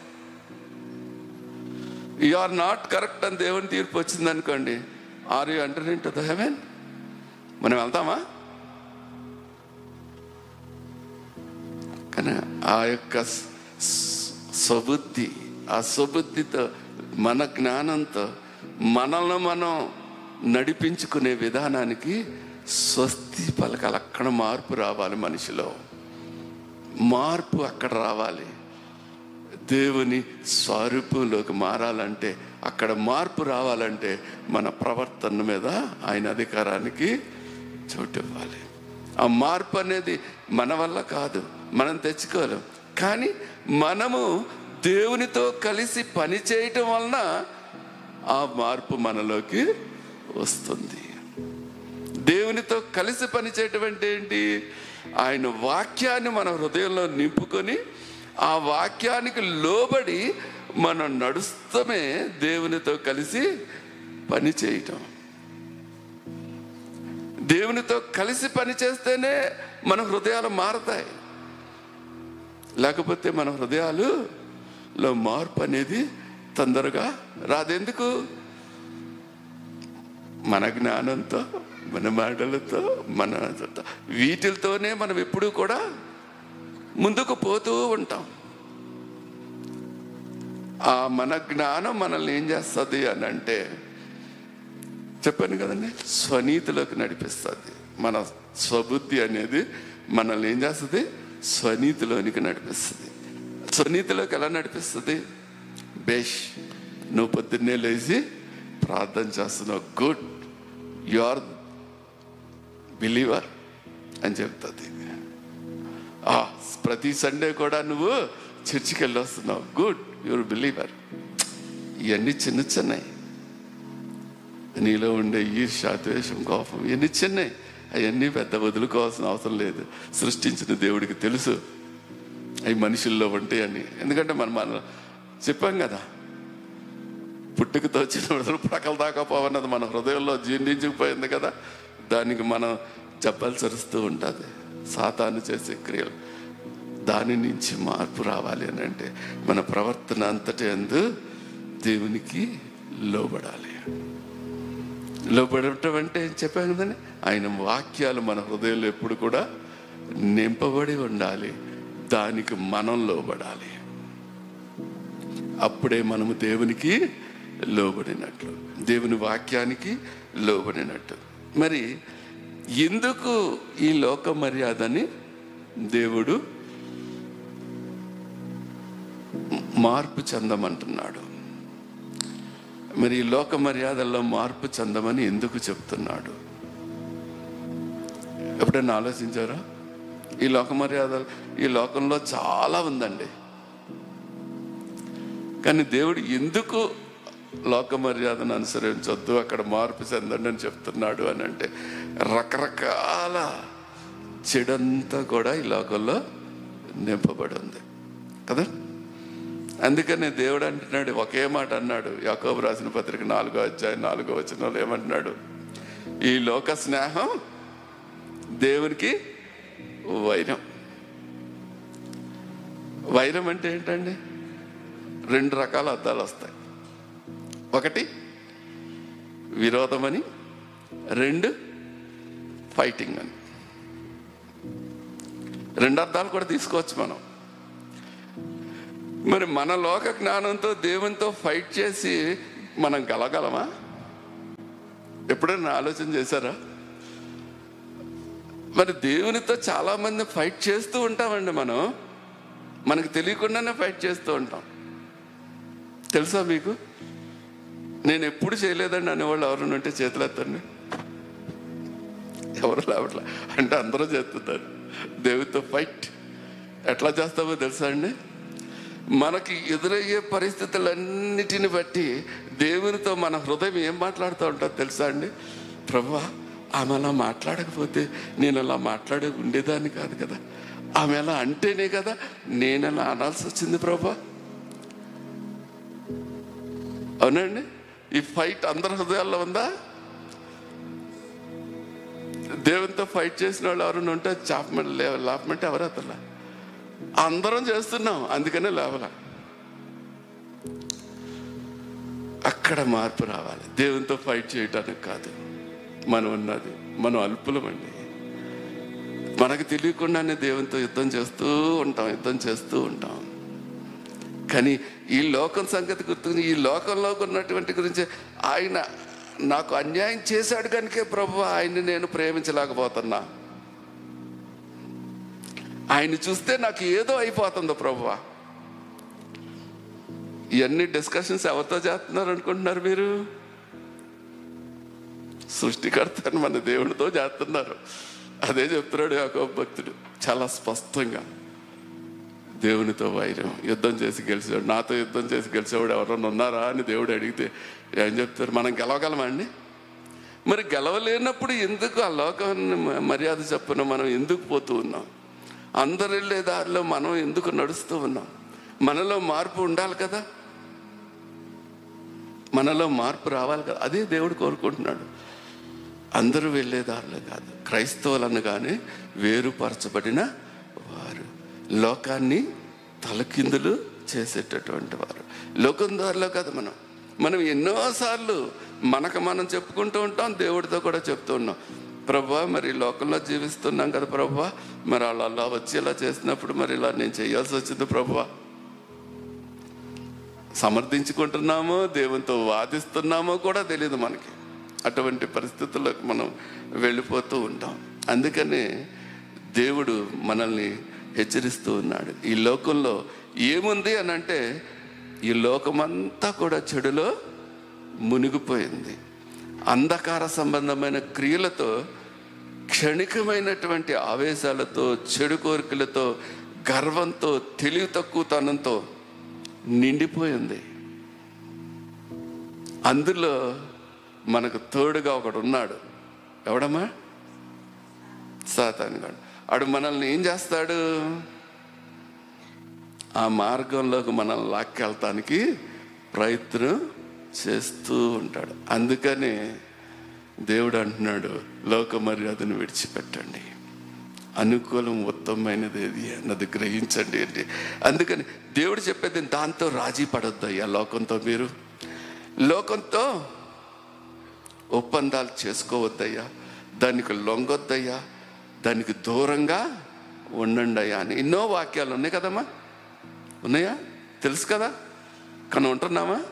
యు ఆర్ నాట్ కరెక్ట్ అని దేవుని తీర్పు వచ్చింది అనుకోండి. Are you enter in the heaven మనం వెళ్తామా? కానీ ఆ యొక్క స్- స్వబుద్ధి ఆ స్వబుద్ధితో మన జ్ఞానంతో మనల్ని మనం నడిపించుకునే విధానానికి స్వస్తి పలకాలి అక్కడ మార్పు రావాలి మనిషిలో. మార్పు అక్కడ రావాలి. దేవుని స్వరూపంలోకి మారాలంటే అక్కడ మార్పు రావాలంటే మన ప్రవర్తన మీద ఆయన అధికారానికి చోటు ఇవ్వాలి. ఆ మార్పు అనేది మన వల్ల కాదు మనం తెచ్చుకోలేం. కానీ మనము దేవునితో కలిసి పని చేయటం వలన ఆ మార్పు మనలోకి వస్తుంది. దేవునితో కలిసి పనిచేయటం అంటే ఏంటి? ఆయన వాక్యాన్ని మన హృదయంలో నింపుకొని ఆ వాక్యానికి లోబడి మనం నడుస్తమే దేవునితో కలిసి పని చేయటం దేవునితో కలిసి పని చేస్తేనే మన హృదయాలు మారతాయి. లేకపోతే మన హృదయాలులో మార్పు అనేది తొందరగా రాదెందుకు? మన జ్ఞానంతో మన మాటలతో మన వీటితోనే మనం ఎప్పుడూ కూడా ముందుకు పోతూ ఉంటాం. ఆ మన జ్ఞానం మనల్ని ఏం చేస్తుంది అని అంటే చెప్పాను కదండి స్వనీతిలోకి నడిపిస్తుంది. మన స్వబుద్ధి అనేది మనల్ని ఏం చేస్తుంది? స్వనీతిలోనికి నడిపిస్తుంది. స్వనీతిలోకి ఎలా నడిపిస్తుంది? బేష్ నువ్వు పొద్దున్నే లేచి ప్రార్థన చేస్తున్నావు గుడ్ యు ఆర్ బిలీవర్ అని చెప్తుంది. ఆ, ప్రతి సండే కూడా నువ్వు చర్చికి వెళ్ళి వస్తున్నావు గుడ్ యువర్ బిలీవర్. ఇవన్నీ చిన్న చిన్నవి నీలో ఉండే ఈర్ష ద్వేషం కోపం ఇవన్నీ చిన్నవి అవన్నీ పెద్ద వదులుకోవాల్సిన అవసరం లేదు. సృష్టించిన దేవుడికి తెలుసు. అవి మనుషుల్లో ఉంటాయి అని ఎందుకంటే మనం మన చెప్పాం కదా. పుట్టుకతో వచ్చిన ప్రకల దాకా పోవన్నది మన హృదయంలో జీర్ణించుకుపోయింది కదా. దానికి మనం చెప్పాల్సి వస్తూ ఉంటుంది. సాతాను చేసే క్రియలు. దాని నుంచి మార్పు రావాలి అని అంటే మన ప్రవర్తన అంతటి అందు దేవునికి లోబడాలి. లోబడటం అంటే ఏం చెప్పాను కదండి? ఆయన వాక్యాలు మన హృదయంలో ఎప్పుడు కూడా నింపబడి ఉండాలి. దానికి మనం లోబడాలి. అప్పుడే మనము దేవునికి లోబడినట్లు. దేవుని వాక్యానికి లోబడినట్టు. మరి ఎందుకు ఈ లోక మర్యాదని దేవుడు మార్పు చెందమంటున్నాడు? మరి ఈ లోక మర్యాదల్లో మార్పు చెందమని ఎందుకు చెప్తున్నాడు? ఎప్పుడైనా ఆలోచించారా? ఈ లోక మర్యాదలు ఈ లోకంలో చాలా ఉందండి. కానీ దేవుడు ఎందుకు లోక మర్యాదను అనుసరించొద్దు అక్కడ మార్పు చెందండి అని చెప్తున్నాడు అని అంటే రకరకాల చెడంతా కూడా ఈ లోకంలో నింపబడి ఉంది. కదా? అందుకనే దేవుడు అంటున్నాడు ఒకే మాట అన్నాడు యాకోబు రాసిన పత్రిక నాలుగో అధ్యాయం నాలుగో వచనంలో ఏమంటున్నాడు? ఈ లోక స్నేహం దేవునికి వైరం. వైరం అంటే ఏంటండి? రెండు రకాల అర్థాలు వస్తాయి. ఒకటి విరోధమని. రెండు ఫైటింగ్ అని. రెండు అర్థాలు కూడా తీసుకోవచ్చు మనం. మరి మన లోక జ్ఞానంతో దేవునితో ఫైట్ చేసి మనం గలగలమా? ఎప్పుడైనా ఆలోచన చేశారా? మరి దేవునితో చాలామంది ఫైట్ చేస్తూ ఉంటామండి మనం. మనకు తెలియకుండానే ఫైట్ చేస్తూ ఉంటాం. తెలుసా మీకు? నేను ఎప్పుడు చేయలేదండి అనేవాళ్ళు ఎవరైనా ఉంటే చేతులు ఎత్తండి. ఎవరు లేవట్లే. అంటే అందరూ చేస్తున్నారు దేవుడితో ఫైట్ ఎట్లా చేస్తామో తెలుసా అండి? మనకి ఎదురయ్యే పరిస్థితులన్నిటిని బట్టి దేవునితో మన హృదయం ఏం మాట్లాడుతూ ఉంటుందో తెలుసా అండి? ప్రభా ఆమె అలా మాట్లాడకపోతే నేను అలా మాట్లాడే ఉండేదాన్ని కాదు కదా. ఆమె అలా అంటేనే కదా నేను అలా అనాల్సి వచ్చింది ప్రభా. అవునండి ఈ ఫైట్ అందరి హృదయాల్లో ఉందా? దేవునితో ఫైట్ చేసిన వాళ్ళు ఎవరైనా ఉంటే చాపమంటే లేవ లాపమంటే ఎవరు అతను అందరం చేస్తున్నాం అందుకనే లేవల. అక్కడ మార్పు రావాలి. దేవునితో ఫైట్ చేయటానికి కాదు. మనం ఉన్నది మనం అల్పులమండి మనకు తెలియకుండానే దేవునితో యుద్ధం చేస్తూ ఉంటాం యుద్ధం చేస్తూ ఉంటాం. కానీ ఈ లోకం సంగతి గుర్తుకుని ఈ లోకంలో ఉన్నటువంటి గురించి ఆయన నాకు అన్యాయం చేశాడు కనుకే ప్రభు ఆయన్ని నేను ప్రేమించలేకపోతున్నా. ఆయన చూస్తే నాకు ఏదో అయిపోతుందో ప్రభు. ఇవన్నీ డిస్కషన్స్ ఎవరితో చేస్తున్నారు అనుకుంటున్నారు మీరు? సృష్టికర్త అని మన దేవునితో చేస్తున్నారు. అదే చెప్తున్నాడు యాకోబు భక్తుడు చాలా స్పష్టంగా. దేవునితో వైరం. యుద్ధం చేసి గెలిచాడు నాతో యుద్ధం చేసి గెలిచేవాడు ఎవరన్నా ఉన్నారా అని దేవుడు అడిగితే ఏం చెప్తారు? మనం గెలవగలమా అండి? మరి గెలవలేనప్పుడు ఎందుకు ఆ లోకాన్ని మర్యాద చెప్పిన మనం ఎందుకు పోతూ ఉన్నాం? అందరు వెళ్ళే దారిలో మనం ఎందుకు నడుస్తూ ఉన్నాం? మనలో మార్పు ఉండాలి కదా? మనలో మార్పు రావాలి కదా? అదే దేవుడు కోరుకుంటున్నాడు. అందరూ వెళ్ళే దారిలో కాదు క్రైస్తవులను కానీ వేరుపరచబడిన లోకాన్ని తలకిందులు చేసేటటువంటి వారు. లోకం దారిలో కదా మనం. మనం ఎన్నోసార్లు మనకు మనం చెప్పుకుంటూ ఉంటాం దేవుడితో కూడా చెప్తూ ఉన్నాం. ప్రభా మరి లోకంలో జీవిస్తున్నాం కదా ప్రభా. మరి అలా అలా వచ్చి ఇలా చేసినప్పుడు మరి ఇలా నేను చేయాల్సి వచ్చింది ప్రభా. సమర్థించుకుంటున్నామో దేవునితో వాదిస్తున్నామో కూడా తెలియదు మనకి. అటువంటి పరిస్థితుల్లోకి మనం వెళ్ళిపోతూ ఉంటాం. అందుకనే దేవుడు మనల్ని హెచ్చరిస్తూ ఉన్నాడు. ఈ లోకంలో ఏముంది అని అంటే ఈ లోకమంతా కూడా చెడులో మునిగిపోయింది. అంధకార సంబంధమైన క్రియలతో క్షణికమైనటువంటి ఆవేశాలతో చెడు కోరికలతో గర్వంతో తెలివి తక్కువతనంతో నిండిపోయింది. అందులో మనకు తోడుగా ఒకడు ఉన్నాడు ఎవడమ్మా? సాతానుగాడు. వాడు మనల్ని ఏం చేస్తాడు? ఆ మార్గంలోకి మనల్ని లాక్కెళ్తానికి ప్రయత్నం చేస్తూ ఉంటాడు. అందుకనే దేవుడు అంటున్నాడు లోక మర్యాదను విడిచిపెట్టండి. అనుకూలం ఉత్తమమైనది ఏది? అన్నది గ్రహించండి అండి. అందుకని దేవుడు చెప్పేది దాంతో రాజీ పడొద్దయ్యా లోకంతో మీరు. లోకంతో ఒప్పందాలు చేసుకోవద్దయ్యా. దానికి లొంగొద్దయ్యా. దానికి దూరంగా ఉండండి అయ్యా అని. ఎన్నో వాక్యాలు ఉన్నాయి కదమ్మా? ఉన్నాయా? తెలుసు కదా? కానీ ఉంటున్నామా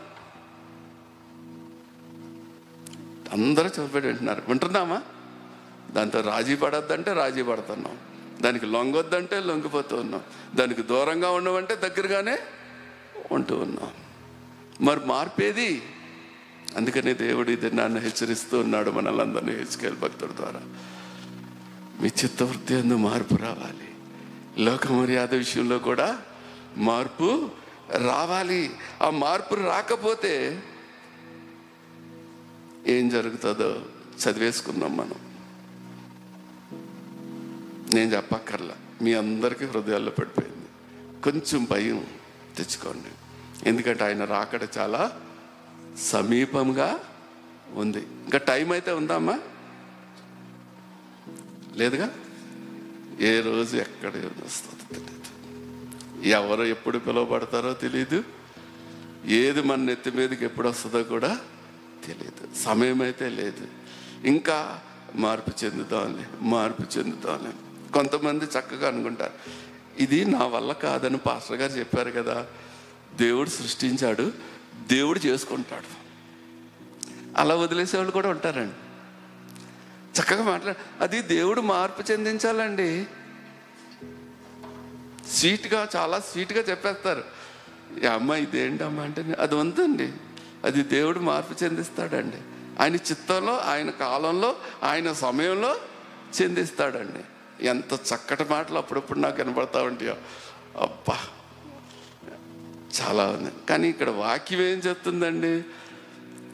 అందరూ చెప్పాడు అంటున్నారు వింటున్నామా దాంతో రాజీ పడద్దంటే రాజీ పడుతున్నాం దానికి లొంగొద్దంటే లొంగిపోతూ ఉన్నాం దానికి దూరంగా ఉండమంటే దగ్గరగానే ఉంటూ ఉన్నాం మరి మార్పేది? అందుకనే దేవుడు ఇది నన్ను హెచ్చరిస్తూ ఉన్నాడు మనల్ని హెచ్కేల్ భక్తుడి ద్వారా. మీ చిత్తవృత్తి అందు మార్పు రావాలి. లోక మర్యాద విషయంలో కూడా మార్పు రావాలి. ఆ మార్పు రాకపోతే ఏం జరుగుతుందో చదివేసుకున్నాం మనం. నేను చెప్పక్కర్లా. మీ అందరికీ హృదయాల్లో పడిపోయింది. కొంచెం భయం తెచ్చుకోండి. ఎందుకంటే ఆయన రాకడ చాలా సమీపంగా ఉంది. ఇంకా టైం అయితే ఉందమ్మా? లేదుగా? ఏ రోజు ఎక్కడ వస్తుందో తెలియదు ఎవరు ఎప్పుడు పిలువబడతారో తెలియదు ఏది మన నెత్తి మీదకి ఎప్పుడు వస్తుందో కూడా తెలియదు సమయం అయితే లేదు. ఇంకా మార్పు చెందుతాంలే మార్పు చెందుతాంలే కొంతమంది చక్కగా అనుకుంటారు. ఇది నా వల్ల కాదని పాస్టర్ గారు చెప్పారు కదా. దేవుడు సృష్టించాడు దేవుడు చేసుకుంటాడు. అలా వదిలేసేవాళ్ళు కూడా ఉంటారండి. చక్కగా మాట్లాడు అది దేవుడు మార్పు చెందించాలండి. స్వీట్గా చాలా స్వీట్గా చెప్పేస్తారు. ఈ అమ్మ ఇదేంటమ్మా అంటే అది ఉందండి అది దేవుడు మార్పు చెందిస్తాడండి. ఆయన చిత్తంలో ఆయన కాలంలో ఆయన సమయంలో చెందిస్తాడండి. ఎంత చక్కటి మాటలు అప్పుడప్పుడు నాకు కనబడతా ఉంటాయో. అబ్బా! చాలా ఉంది. కానీ ఇక్కడ వాక్యం ఏం చెప్తుందండి?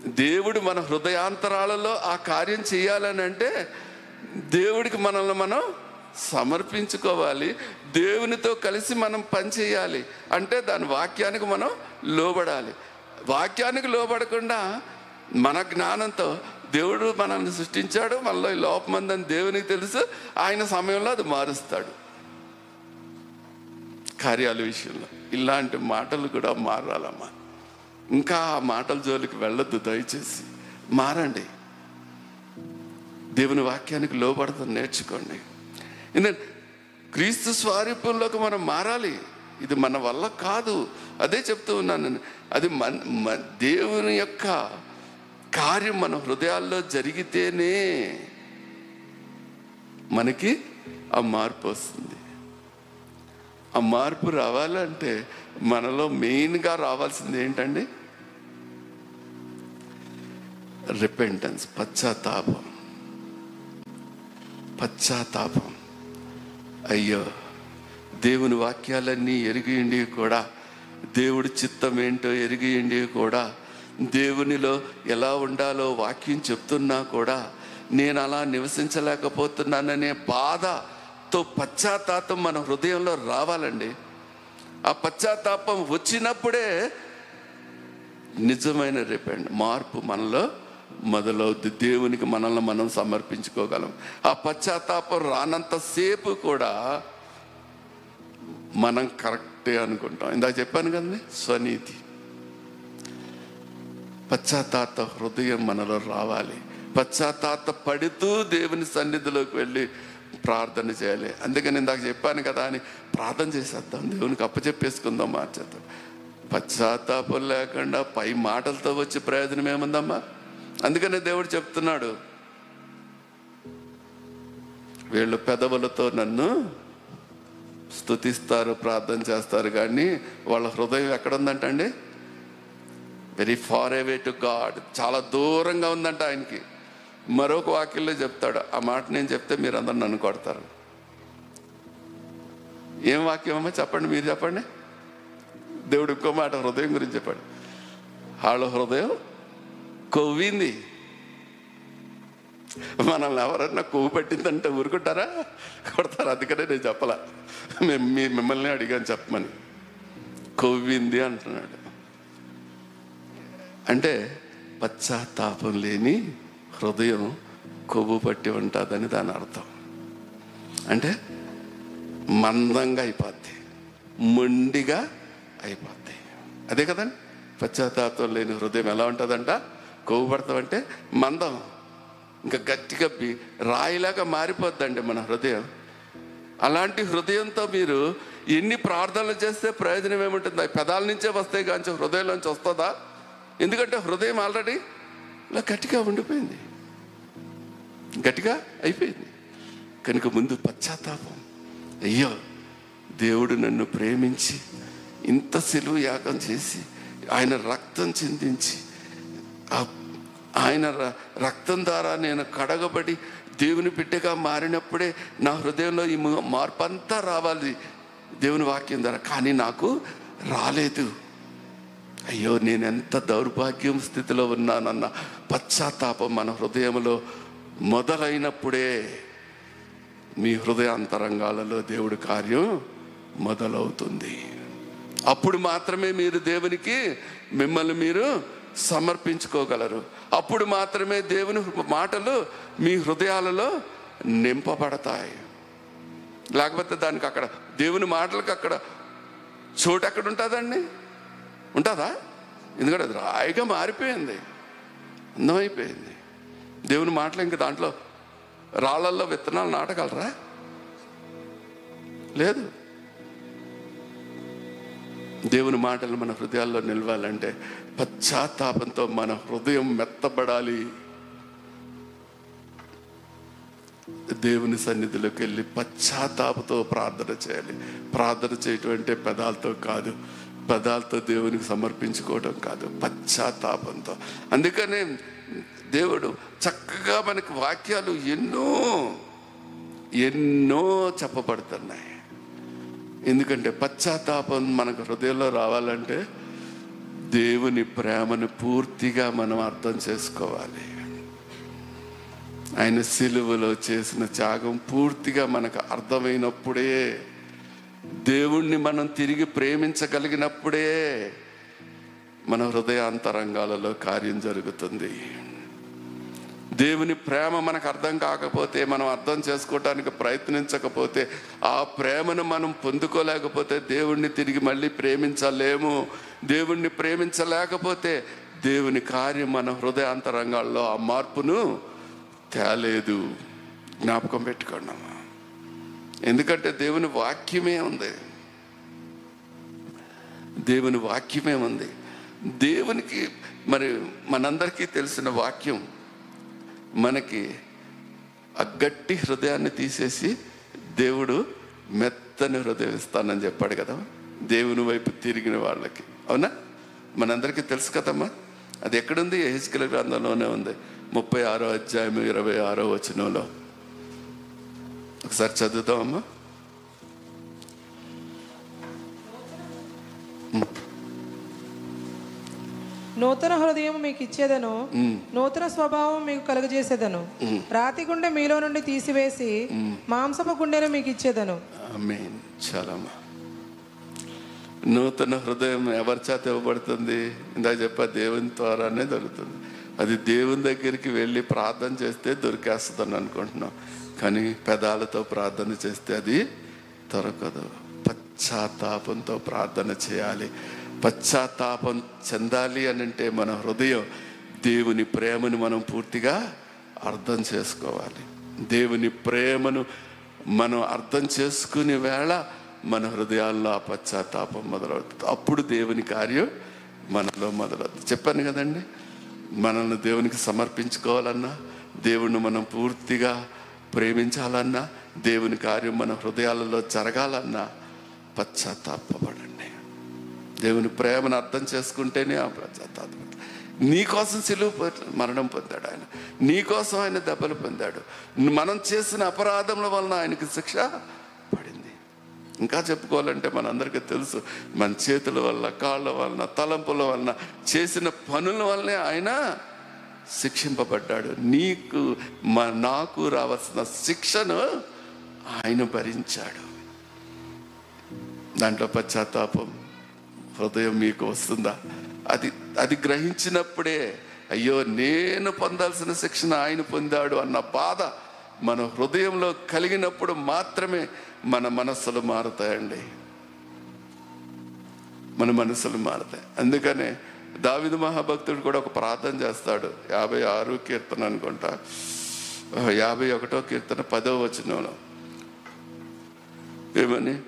దేవుడు మన హృదయాంతరాలలో ఆ కార్యం చేయాలని అంటే దేవుడికి మనల్ని మనం సమర్పించుకోవాలి. దేవునితో కలిసి మనం పని చేయాలి. అంటే దాని వాక్యానికి మనం లోబడాలి. వాక్యానికి లోబడకుండా మన జ్ఞానంతో దేవుడు మనల్ని సృష్టించాడు. మనలో ఈ దేవునికి తెలుసు. ఆయన సమయంలో అది మారుస్తాడు. కార్యాల విషయంలో ఇలాంటి మాటలు కూడా మారాలమ్మా. ఇంకా ఆ మాటల జోలికి వెళ్ళొద్దు దయచేసి. మారండి. దేవుని వాక్యానికి లోపడతాం నేర్చుకోండి. ఎందుకంటే క్రీస్తు స్వారూపంలోకి మనం మారాలి. ఇది మన వల్ల కాదు. అదే చెప్తూ ఉన్నాను నేను. అది మన మన- దేవుని యొక్క కార్యం మన హృదయాల్లో జరిగితేనే మనకి ఆ మార్పు వస్తుంది. ఆ మార్పు రావాలంటే మనలో మెయిన్గా రావాల్సింది ఏంటండి? రిపెంటెన్స్ పశ్చాత్తాపం. పశ్చాత్తాపం. అయ్యో దేవుని వాక్యాలన్నీ ఎరిగియండి కూడా దేవుడి చిత్తం ఏంటో ఎరిగియండి కూడా దేవునిలో ఎలా ఉండాలో వాక్యం చెప్తున్నా కూడా నేను అలా నివసించలేకపోతున్నాననే బాధతో పశ్చాత్తాపం మన హృదయంలో రావాలండి. ఆ పశ్చాత్తాపం వచ్చినప్పుడే నిజమైన రిపెండ్ మార్పు మనలో మొదలవుద్ది. దేవునికి మనల్ని మనం సమర్పించుకోగలం. ఆ పశ్చాత్తాపం రానంతసేపు కూడా మనం కరెక్టే అనుకుంటాం. ఇందాక చెప్పాను కదండి స్వనీతి. పశ్చాత్తాత హృదయం మనలో రావాలి. పశ్చాత్తాత పడుతూ దేవుని సన్నిధిలోకి వెళ్ళి ప్రార్థన చేయాలి. అందుకని ఇందాక చెప్పాను కదా అని ప్రార్థన చేసేద్దాం. దేవునికి అప్పచెప్పేసుకుందాం మార్చేద్దాం. పశ్చాత్తాపం లేకుండా పై మాటలతో వచ్చే ప్రయోజనం ఏముందమ్మా? అందుకనే దేవుడు చెప్తున్నాడు వీళ్ళు పెదవులతో నన్ను స్తుతిస్తారు ప్రార్థన చేస్తారు కానీ వాళ్ళ హృదయం ఎక్కడ ఉందంటండి very far away to God చాలా దూరంగా ఉందంట ఆయనకి. మరొక వాక్యంలో చెప్తాడు ఆ మాట నేను చెప్తే మీరు అందరు నన్ను కొడతారు. ఏం వాక్యం అమ్మా? చెప్పండి మీరు చెప్పండి. దేవుడు ఇంకో మాట హృదయం గురించి చెప్పాడు. వాళ్ళ హృదయం కొవ్వింది. మనల్ని ఎవరన్నా కొవ్వు పట్టిందంటే ఊరుకుంటారా? కొడతారు? అందుకనే నేను చెప్పలా. మేము మీ మిమ్మల్ని అడిగాను చెప్పమని. కొవ్వింది అంటున్నాడు. అంటే పశ్చాత్తాపం లేని హృదయం కొవ్వు పట్టి ఉంటుందని దాని అర్థం. అంటే మందంగా అయిపోద్ది. మొండిగా అయిపోద్ది. అదే కదండి? పశ్చాత్తాపం లేని హృదయం ఎలా ఉంటుందంట? కొవ్వు పడతామంటే మందం. ఇంకా గట్టిగా రాయిలాగా మారిపోద్దండి మన హృదయం. అలాంటి హృదయంతో మీరు ఎన్ని ప్రార్థనలు చేస్తే ప్రయోజనం ఏముంటుంది? పెదాల నుంచే వస్తాయి కానీ హృదయంలోంచి వస్తుందా? ఎందుకంటే హృదయం ఆల్రెడీ ఇలా గట్టిగా ఉండిపోయింది. గట్టిగా అయిపోయింది. కనుక ముందు పశ్చాత్తాపం. అయ్యో దేవుడు నన్ను ప్రేమించి ఇంత సెలువు యాగం చేసి ఆయన రక్తం చిందించి ఆయన ర- రక్తం ద్వారా నేను కడగబడి దేవుని బిడ్డగా మారినప్పుడే నా హృదయంలో ఈ మార్పు అంతా రావాలి దేవుని వాక్యం ద్వారా. కానీ నాకు రాలేదు. అయ్యో నేను ఎంత దౌర్భాగ్యం స్థితిలో ఉన్నానన్న పశ్చాత్తాపం మన హృదయంలో మొదలైనప్పుడే మీ హృదయాంతరంగాలలో దేవుడి కార్యం మొదలవుతుంది. అప్పుడు మాత్రమే మీరు దేవునికి మిమ్మల్ని మీరు సమర్పించుకోగలరు. అప్పుడు మాత్రమే దేవుని మాటలు మీ హృదయాలలో నింపబడతాయి. లేకపోతే దానికి అక్కడ దేవుని మాటలకు అక్కడ చోటు ఎక్కడ ఉంటుందండి? ఉంటుందా? ఎందుకంటే అది రాయిగా మారిపోయింది. అందమైపోయింది దేవుని మాటలు ఇంక దాంట్లో రాళ్ళల్లో విత్తనాలు నాటగలరా? లేదు. దేవుని మాటలు మన హృదయాల్లో నిలవాలంటే పశ్చాత్తాపంతో మన హృదయం మెత్తబడాలి. దేవుని సన్నిధిలోకి వెళ్ళి పశ్చాత్తాపతో ప్రార్థన చేయాలి. ప్రార్థన చేయటం అంటే పెదాలతో కాదు పెదాలతో దేవునికి సమర్పించుకోవడం కాదు పశ్చాత్తాపంతో. అందుకనే దేవుడు చక్కగా మనకి వాక్యాలు ఎన్నో ఎన్నో చెప్పబడుతున్నాయి. ఎందుకంటే పశ్చాత్తాపం మనకు హృదయంలో రావాలంటే దేవుని ప్రేమను పూర్తిగా మనం అర్థం చేసుకోవాలి. ఆయన సిలువలో చేసిన త్యాగం పూర్తిగా మనకు అర్థమైనప్పుడే దేవుణ్ణి మనం తిరిగి ప్రేమించగలిగినప్పుడే మన హృదయాంతరంగాలలో కార్యం జరుగుతుంది. దేవుని ప్రేమ మనకు అర్థం కాకపోతే మనం అర్థం చేసుకోవటానికి ప్రయత్నించకపోతే ఆ ప్రేమను మనం పొందుకోలేకపోతే దేవుణ్ణి తిరిగి మళ్ళీ ప్రేమించలేము. దేవుణ్ణి ప్రేమించలేకపోతే దేవుని కార్యం మన హృదయాంతరంగాల్లో ఆ మార్పును తేలేదు. జ్ఞాపకం పెట్టుకోండి ఎందుకంటే దేవుని వాక్యమే ఉంది. దేవుని వాక్యమే ఉంది. దేవునికి మరి మనందరికీ తెలిసిన వాక్యం మనకి ఆ గట్టి హృదయాన్ని తీసేసి దేవుడు మెత్తని హృదయం ఇస్తానని చెప్పాడు కదా. దేవుని వైపు తిరిగిన వాళ్ళకి. అవునా? మనందరికీ తెలుసు కదమ్మా. అది ఎక్కడుంది? ఎహెచ్కల గ్రంథంలోనే ఉంది. ముప్పై ఆరో అధ్యాయం ఇరవై ఆరో వచనంలో. ఒకసారి చదువుతామమ్మా నూతన హృదయం మీకు ఇచ్చేదను. నూతన స్వభావం మీకు కలుగజేసేదను. రాతి గుండె మీలో నుండి తీసివేసి మాంసపు గుండెను మీకు ఇచ్చేదను. చాలమ్మా నూతన హృదయం ఎవరి చేత ఇవ్వబడుతుంది? ఇందాక చెప్పా దేవుని ద్వారానే దొరుకుతుంది. అది దేవుని దగ్గరికి వెళ్ళి ప్రార్థన చేస్తే దొరికేస్తుందని అనుకుంటున్నాం. కానీ పెదాలతో ప్రార్థన చేస్తే అది దొరకదు. పశ్చాత్తాపంతో ప్రార్థన చేయాలి. పశ్చాత్తాపం చెందాలి అని అంటే మన హృదయం దేవుని ప్రేమను మనం పూర్తిగా అర్థం చేసుకోవాలి. దేవుని ప్రేమను మనం అర్థం చేసుకునే వేళ మన హృదయాల్లో ఆ పశ్చాత్తాపం మొదలవుతుంది. అప్పుడు దేవుని కార్యం మనలో మొదలవుతుంది. చెప్పాను కదండి మనల్ని దేవునికి సమర్పించుకోవాలన్నా దేవుణ్ణి మనం పూర్తిగా ప్రేమించాలన్నా దేవుని కార్యం మన హృదయాలలో జరగాలన్నా పశ్చాత్తాపడండి దేవుని ప్రేమను అర్థం చేసుకుంటేనే ఆ పశ్చాత్తాపం నీకోసం సిలువు మరణం పొందాడు ఆయన. నీ కోసం ఆయన దెబ్బలు పొందాడు. మనం చేసిన అపరాధముల వలన ఆయనకి శిక్ష పడింది. ఇంకా చెప్పుకోవాలంటే మనందరికీ తెలుసు మన చేతుల వల్ల కాళ్ళ వలన తలంపుల వలన చేసిన పనుల వల్లనే ఆయన శిక్షింపబడ్డాడు. నీకు మా నాకు రావాల్సిన శిక్షను ఆయన భరించాడు. దాంట్లో పశ్చాత్తాపం హృదయం మీకు వస్తుందా? అది అది గ్రహించినప్పుడే అయ్యో నేను పొందాల్సిన శిక్షణ ఆయన పొందాడు అన్న బాధ మన హృదయంలో కలిగినప్పుడు మాత్రమే మన మనస్సులు మారుతాయండి. మన మనసులు మారుతాయి. అందుకనే దావిద మహాభక్తుడు కూడా ఒక ప్రార్థన చేస్తాడు. యాభై ఆరు కీర్తన అనుకుంటా. యాభై ఒకటో కీర్తన పదో వచనంలో. ఏమని?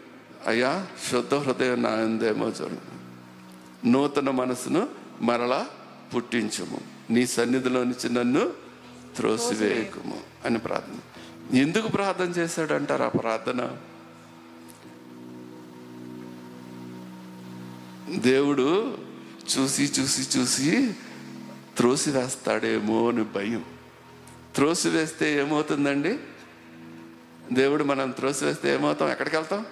అయ్యా శుద్ధ హృదయం నాయందేమో చూడండి. నూతన మనసును మరలా పుట్టించుము. నీ సన్నిధిలో నుంచి నన్ను త్రోసివేయకుము అని ప్రార్థన. ఎందుకు ప్రార్థన చేశాడు అంటారు ఆ ప్రార్థన? దేవుడు చూసి చూసి చూసి త్రోసివేస్తాడేమో అని భయం. త్రోసివేస్తే ఏమవుతుందండి? దేవుడు మనం త్రోసివేస్తే ఏమవుతాం? ఎక్కడికి వెళ్తాం?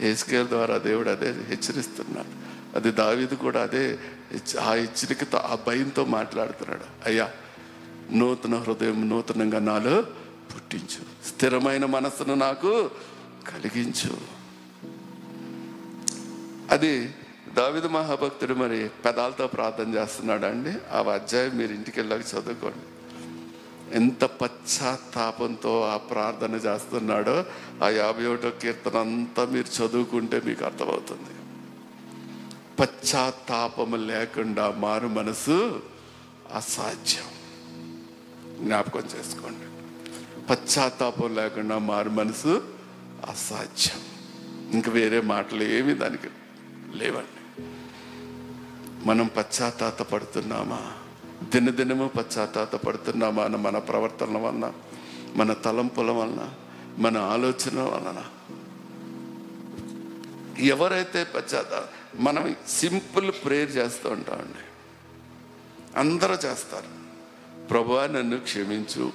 ఏస్కేల్ ద్వారా దేవుడు అదే హెచ్చరిస్తున్నాడు. అది దావిది కూడా అదే ఆ హెచ్చరికతో ఆ భయంతో మాట్లాడుతున్నాడు. అయ్యా నూతన హృదయం నూతనంగా నాలో పుట్టించు. స్థిరమైన మనస్సును నాకు కలిగించు. అది దావిద మహాభక్తుడు మరి పెదాలతో ప్రార్థన చేస్తున్నాడు అండి ఆ అధ్యాయం మీరు ఇంటికి వెళ్ళాక చదువుకోండి. ఎంత పశ్చాత్తాపంతో ఆ ప్రార్థన చేస్తున్నాడో ఆ యాభై ఒకటో కీర్తన అంతా మీరు చదువుకుంటే మీకు అర్థమవుతుంది. పశ్చాత్తాపము లేకుండా మారు మనసు అసాధ్యం. జ్ఞాపకం చేసుకోండి. పశ్చాత్తాపం లేకుండా మారు మనసు అసాధ్యం. ఇంక వేరే మాటలు ఏమి దానికి లేవండి. మనం పశ్చాత్తాత పడుతున్నామా దినదినము పశ్చాత్తాత పడుతున్నామా అని మన ప్రవర్తన వలన మన తలంపుల వలన మన ఆలోచన వలన. ఎవరైతే పశ్చాత్త మనం సింపుల్ ప్రేయర్ చేస్తూ ఉంటామండి అందరూ చేస్తారు. ప్రభువా నన్ను క్షమించు.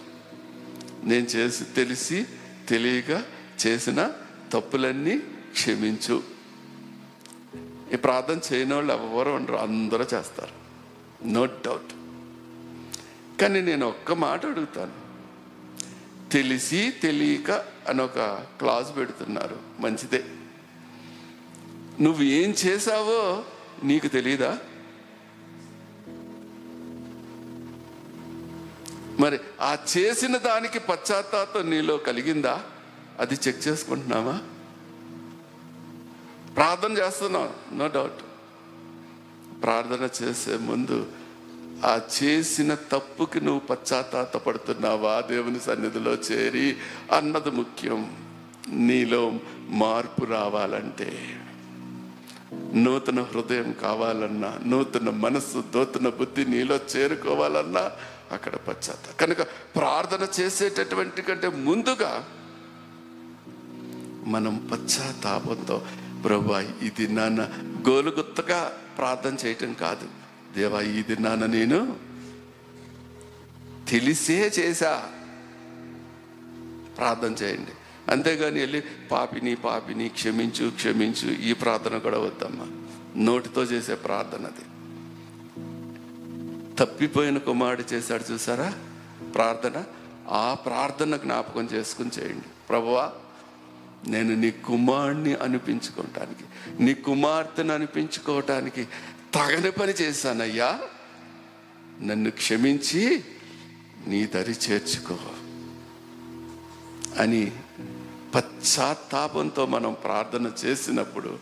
నేను చేసి తెలిసి తెలియక చేసిన తప్పులన్నీ క్షమించు. ఈ ప్రార్థన చేయని వాళ్ళు ఎవరు ఉండరు. అందరూ చేస్తారు. నో డౌట్ కానీ నేను ఒక్క మాట అడుగుతాను. తెలిసి తెలియక అని ఒక క్లాజ్ పెడుతున్నారు. మంచిదే. నువ్వు ఏం చేసావో నీకు తెలీదా? మరి ఆ చేసిన దానికి పశ్చాత్తాపం నీలో కలిగిందా? అది చెక్ చేసుకుంటున్నావా? ప్రార్థన చేస్తున్నావు నో డౌట్. ప్రార్థన చేసే ముందు ఆ చేసిన తప్పుకి నువ్వు పశ్చాత్తాపడుతున్నావా? దేవుని సన్నిధిలో చేరి అన్నది ముఖ్యం. నీలో మార్పు రావాలంటే నూతన హృదయం కావాలన్నా నూతన మనస్సు నూతన బుద్ధి నీలో చేరుకోవాలన్నా అక్కడ పశ్చాత్త కనుక ప్రార్థన చేసేటటువంటి కంటే ముందుగా మనం పశ్చాత్తాపంతో ప్రభా ఇది నాన్న గోలుగుత్తగా ప్రార్థన చేయటం కాదు. దేవా ఇది నాన్న నేను తెలిసే చేశా. ప్రార్థన చేయండి. అంతేగాని వెళ్ళి పాపిని పాపిని క్షమించు క్షమించు ఈ ప్రార్థన కూడా వద్దమ్మా. నోటితో చేసే ప్రార్థన అది. తప్పిపోయిన కుమారుడు చేశాడు చూసారా? ప్రార్థన. ఆ ప్రార్థన జ్ఞాపకం చేసుకుని చేయండి. ప్రభువా నేను నీ కుమారుణ్ణి అనిపించుకోవటానికి నీ కుమార్తెను అనిపించుకోవటానికి తగని పని చేశానయ్యా. నన్ను క్షమించి నీ దరి చేర్చుకో అని పశ్చాత్తాపంతో మనం ప్రార్థన చేసినప్పుడు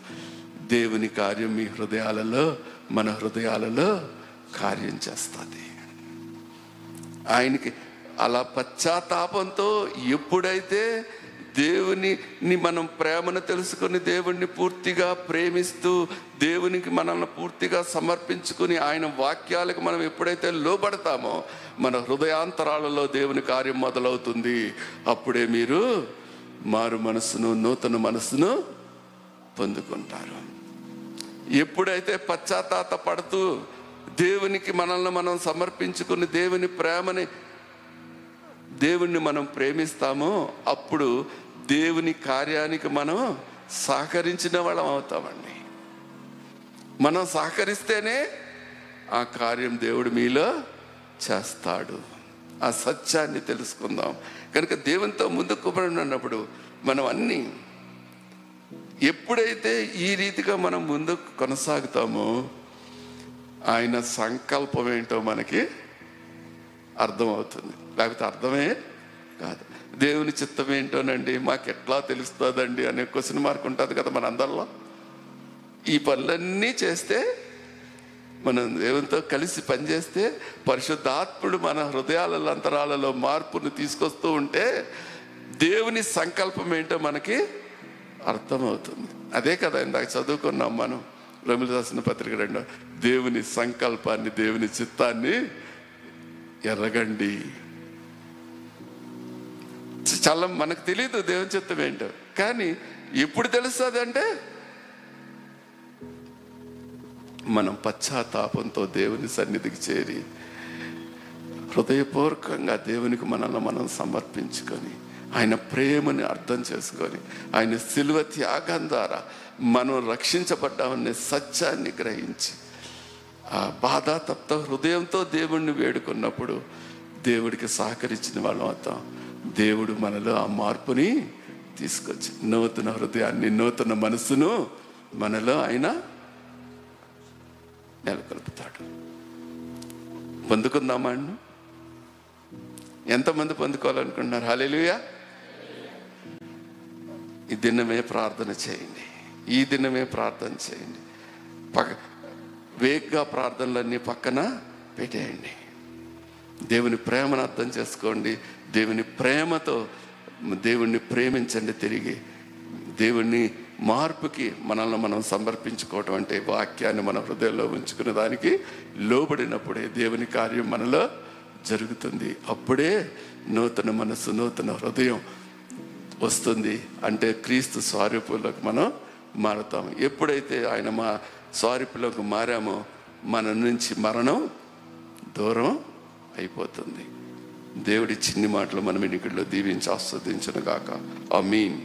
దేవుని కార్యం మీ హృదయాలలో మన హృదయాలలో కార్యం చేస్తుంది. ఆయనకి అలా పశ్చాత్తాపంతో ఎప్పుడైతే దేవుని మనం ప్రేమను తెలుసుకొని దేవుణ్ణి పూర్తిగా ప్రేమిస్తూ దేవునికి మనల్ని పూర్తిగా సమర్పించుకుని ఆయన వాక్యాలకు మనం ఎప్పుడైతే లోపడతామో మన హృదయాంతరాలలో దేవుని కార్యం మొదలవుతుంది. అప్పుడే మీరు మారు మనసును నూతన మనసును పొందుకుంటారు. ఎప్పుడైతే పశ్చాత్తాప పడుతూ దేవునికి మనల్ని మనం సమర్పించుకుని దేవుని ప్రేమని దేవుణ్ణి మనం ప్రేమిస్తామో అప్పుడు దేవుని కార్యానికి మనం సహకరించిన వాళ్ళం అవుతామండి. మనం సహకరిస్తేనే ఆ కార్యం దేవుడు మీలో చేస్తాడు. ఆ సత్యాన్ని తెలుసుకుందాం. కనుక దేవునితో ముందుకు ఉన్నప్పుడు మనం అన్నీ ఎప్పుడైతే ఈ రీతిగా మనం ముందుకు కొనసాగుతామో ఆయన సంకల్పం ఏంటో మనకి అర్థమవుతుంది. లేకపోతే అర్థమే కాదు. దేవుని చిత్తం ఏంటోనండి? మాకు ఎట్లా తెలుస్తుందండి అనే క్వశ్చన్ మార్క్ ఉంటుంది కదా మన అందరిలో. ఈ పనులన్నీ చేస్తే మనం దేవునితో కలిసి పనిచేస్తే పరిశుద్ధాత్ముడు మన హృదయాల అంతరాలలో మార్పును తీసుకొస్తూ ఉంటే దేవుని సంకల్పం ఏంటో మనకి అర్థమవుతుంది. అదే కదా ఇందాక చదువుకున్నాం మనం రమిల రాసిన పత్రిక రెండో దేవుని సంకల్పాన్ని దేవుని చిత్తాన్ని ఎర్రగండి. చాలా మనకు తెలియదు దేవుని చిత్తం ఏంటో. కానీ ఎప్పుడు తెలుస్తుంది అంటే మనం పశ్చాత్తాపంతో దేవుని సన్నిధికి చేరి హృదయపూర్వకంగా దేవునికి మనల్ని మనం సమర్పించుకొని ఆయన ప్రేమని అర్థం చేసుకొని ఆయన సిలువ త్యాగం ద్వారా మనం రక్షించబడ్డామనే సత్యాన్ని గ్రహించి ఆ బాధ తప్త హృదయంతో దేవుణ్ణి వేడుకున్నప్పుడు దేవుడికి సహకరించిన వాళ్ళం అవుతాం. దేవుడు మనలో ఆ మార్పుని తీసుకొచ్చి నూతన హృదయాన్ని నూతన మనస్సును మనలో ఆయన నెలకొల్పుతాడు. పొందుకుందామా అండి? ఎంతమంది పొందుకోవాలనుకుంటున్నారు? హాలేలుయా ఈ దినమే ప్రార్థన చేయండి. ఈ దినమే ప్రార్థన చేయండి. పక్క వేగ్గా ప్రార్థనలన్నీ పక్కన పెట్టేయండి. దేవుని ప్రేమను అర్థం చేసుకోండి. దేవుని ప్రేమతో దేవుణ్ణి ప్రేమించండి తిరిగి. దేవుణ్ణి మార్పుకి మనల్ని మనం సమర్పించుకోవటం అంటే వాక్యాన్ని మన హృదయంలో ఉంచుకునే దానికి లోబడినప్పుడే దేవుని కార్యం మనలో జరుగుతుంది. అప్పుడే నూతన మనస్సు నూతన హృదయం వస్తుంది అంటే క్రీస్తు స్వారూపులకు మనం మారుతాము ఎప్పుడైతే ఆయన మా స్వారూపులకు మారామో మన నుంచి మరణం దూరం అయిపోతుంది. దేవుడి చిన్ని మాటలు మనం ఇక్కడిలో దీవించి ఆస్వాదించను గాక ఆ మీన్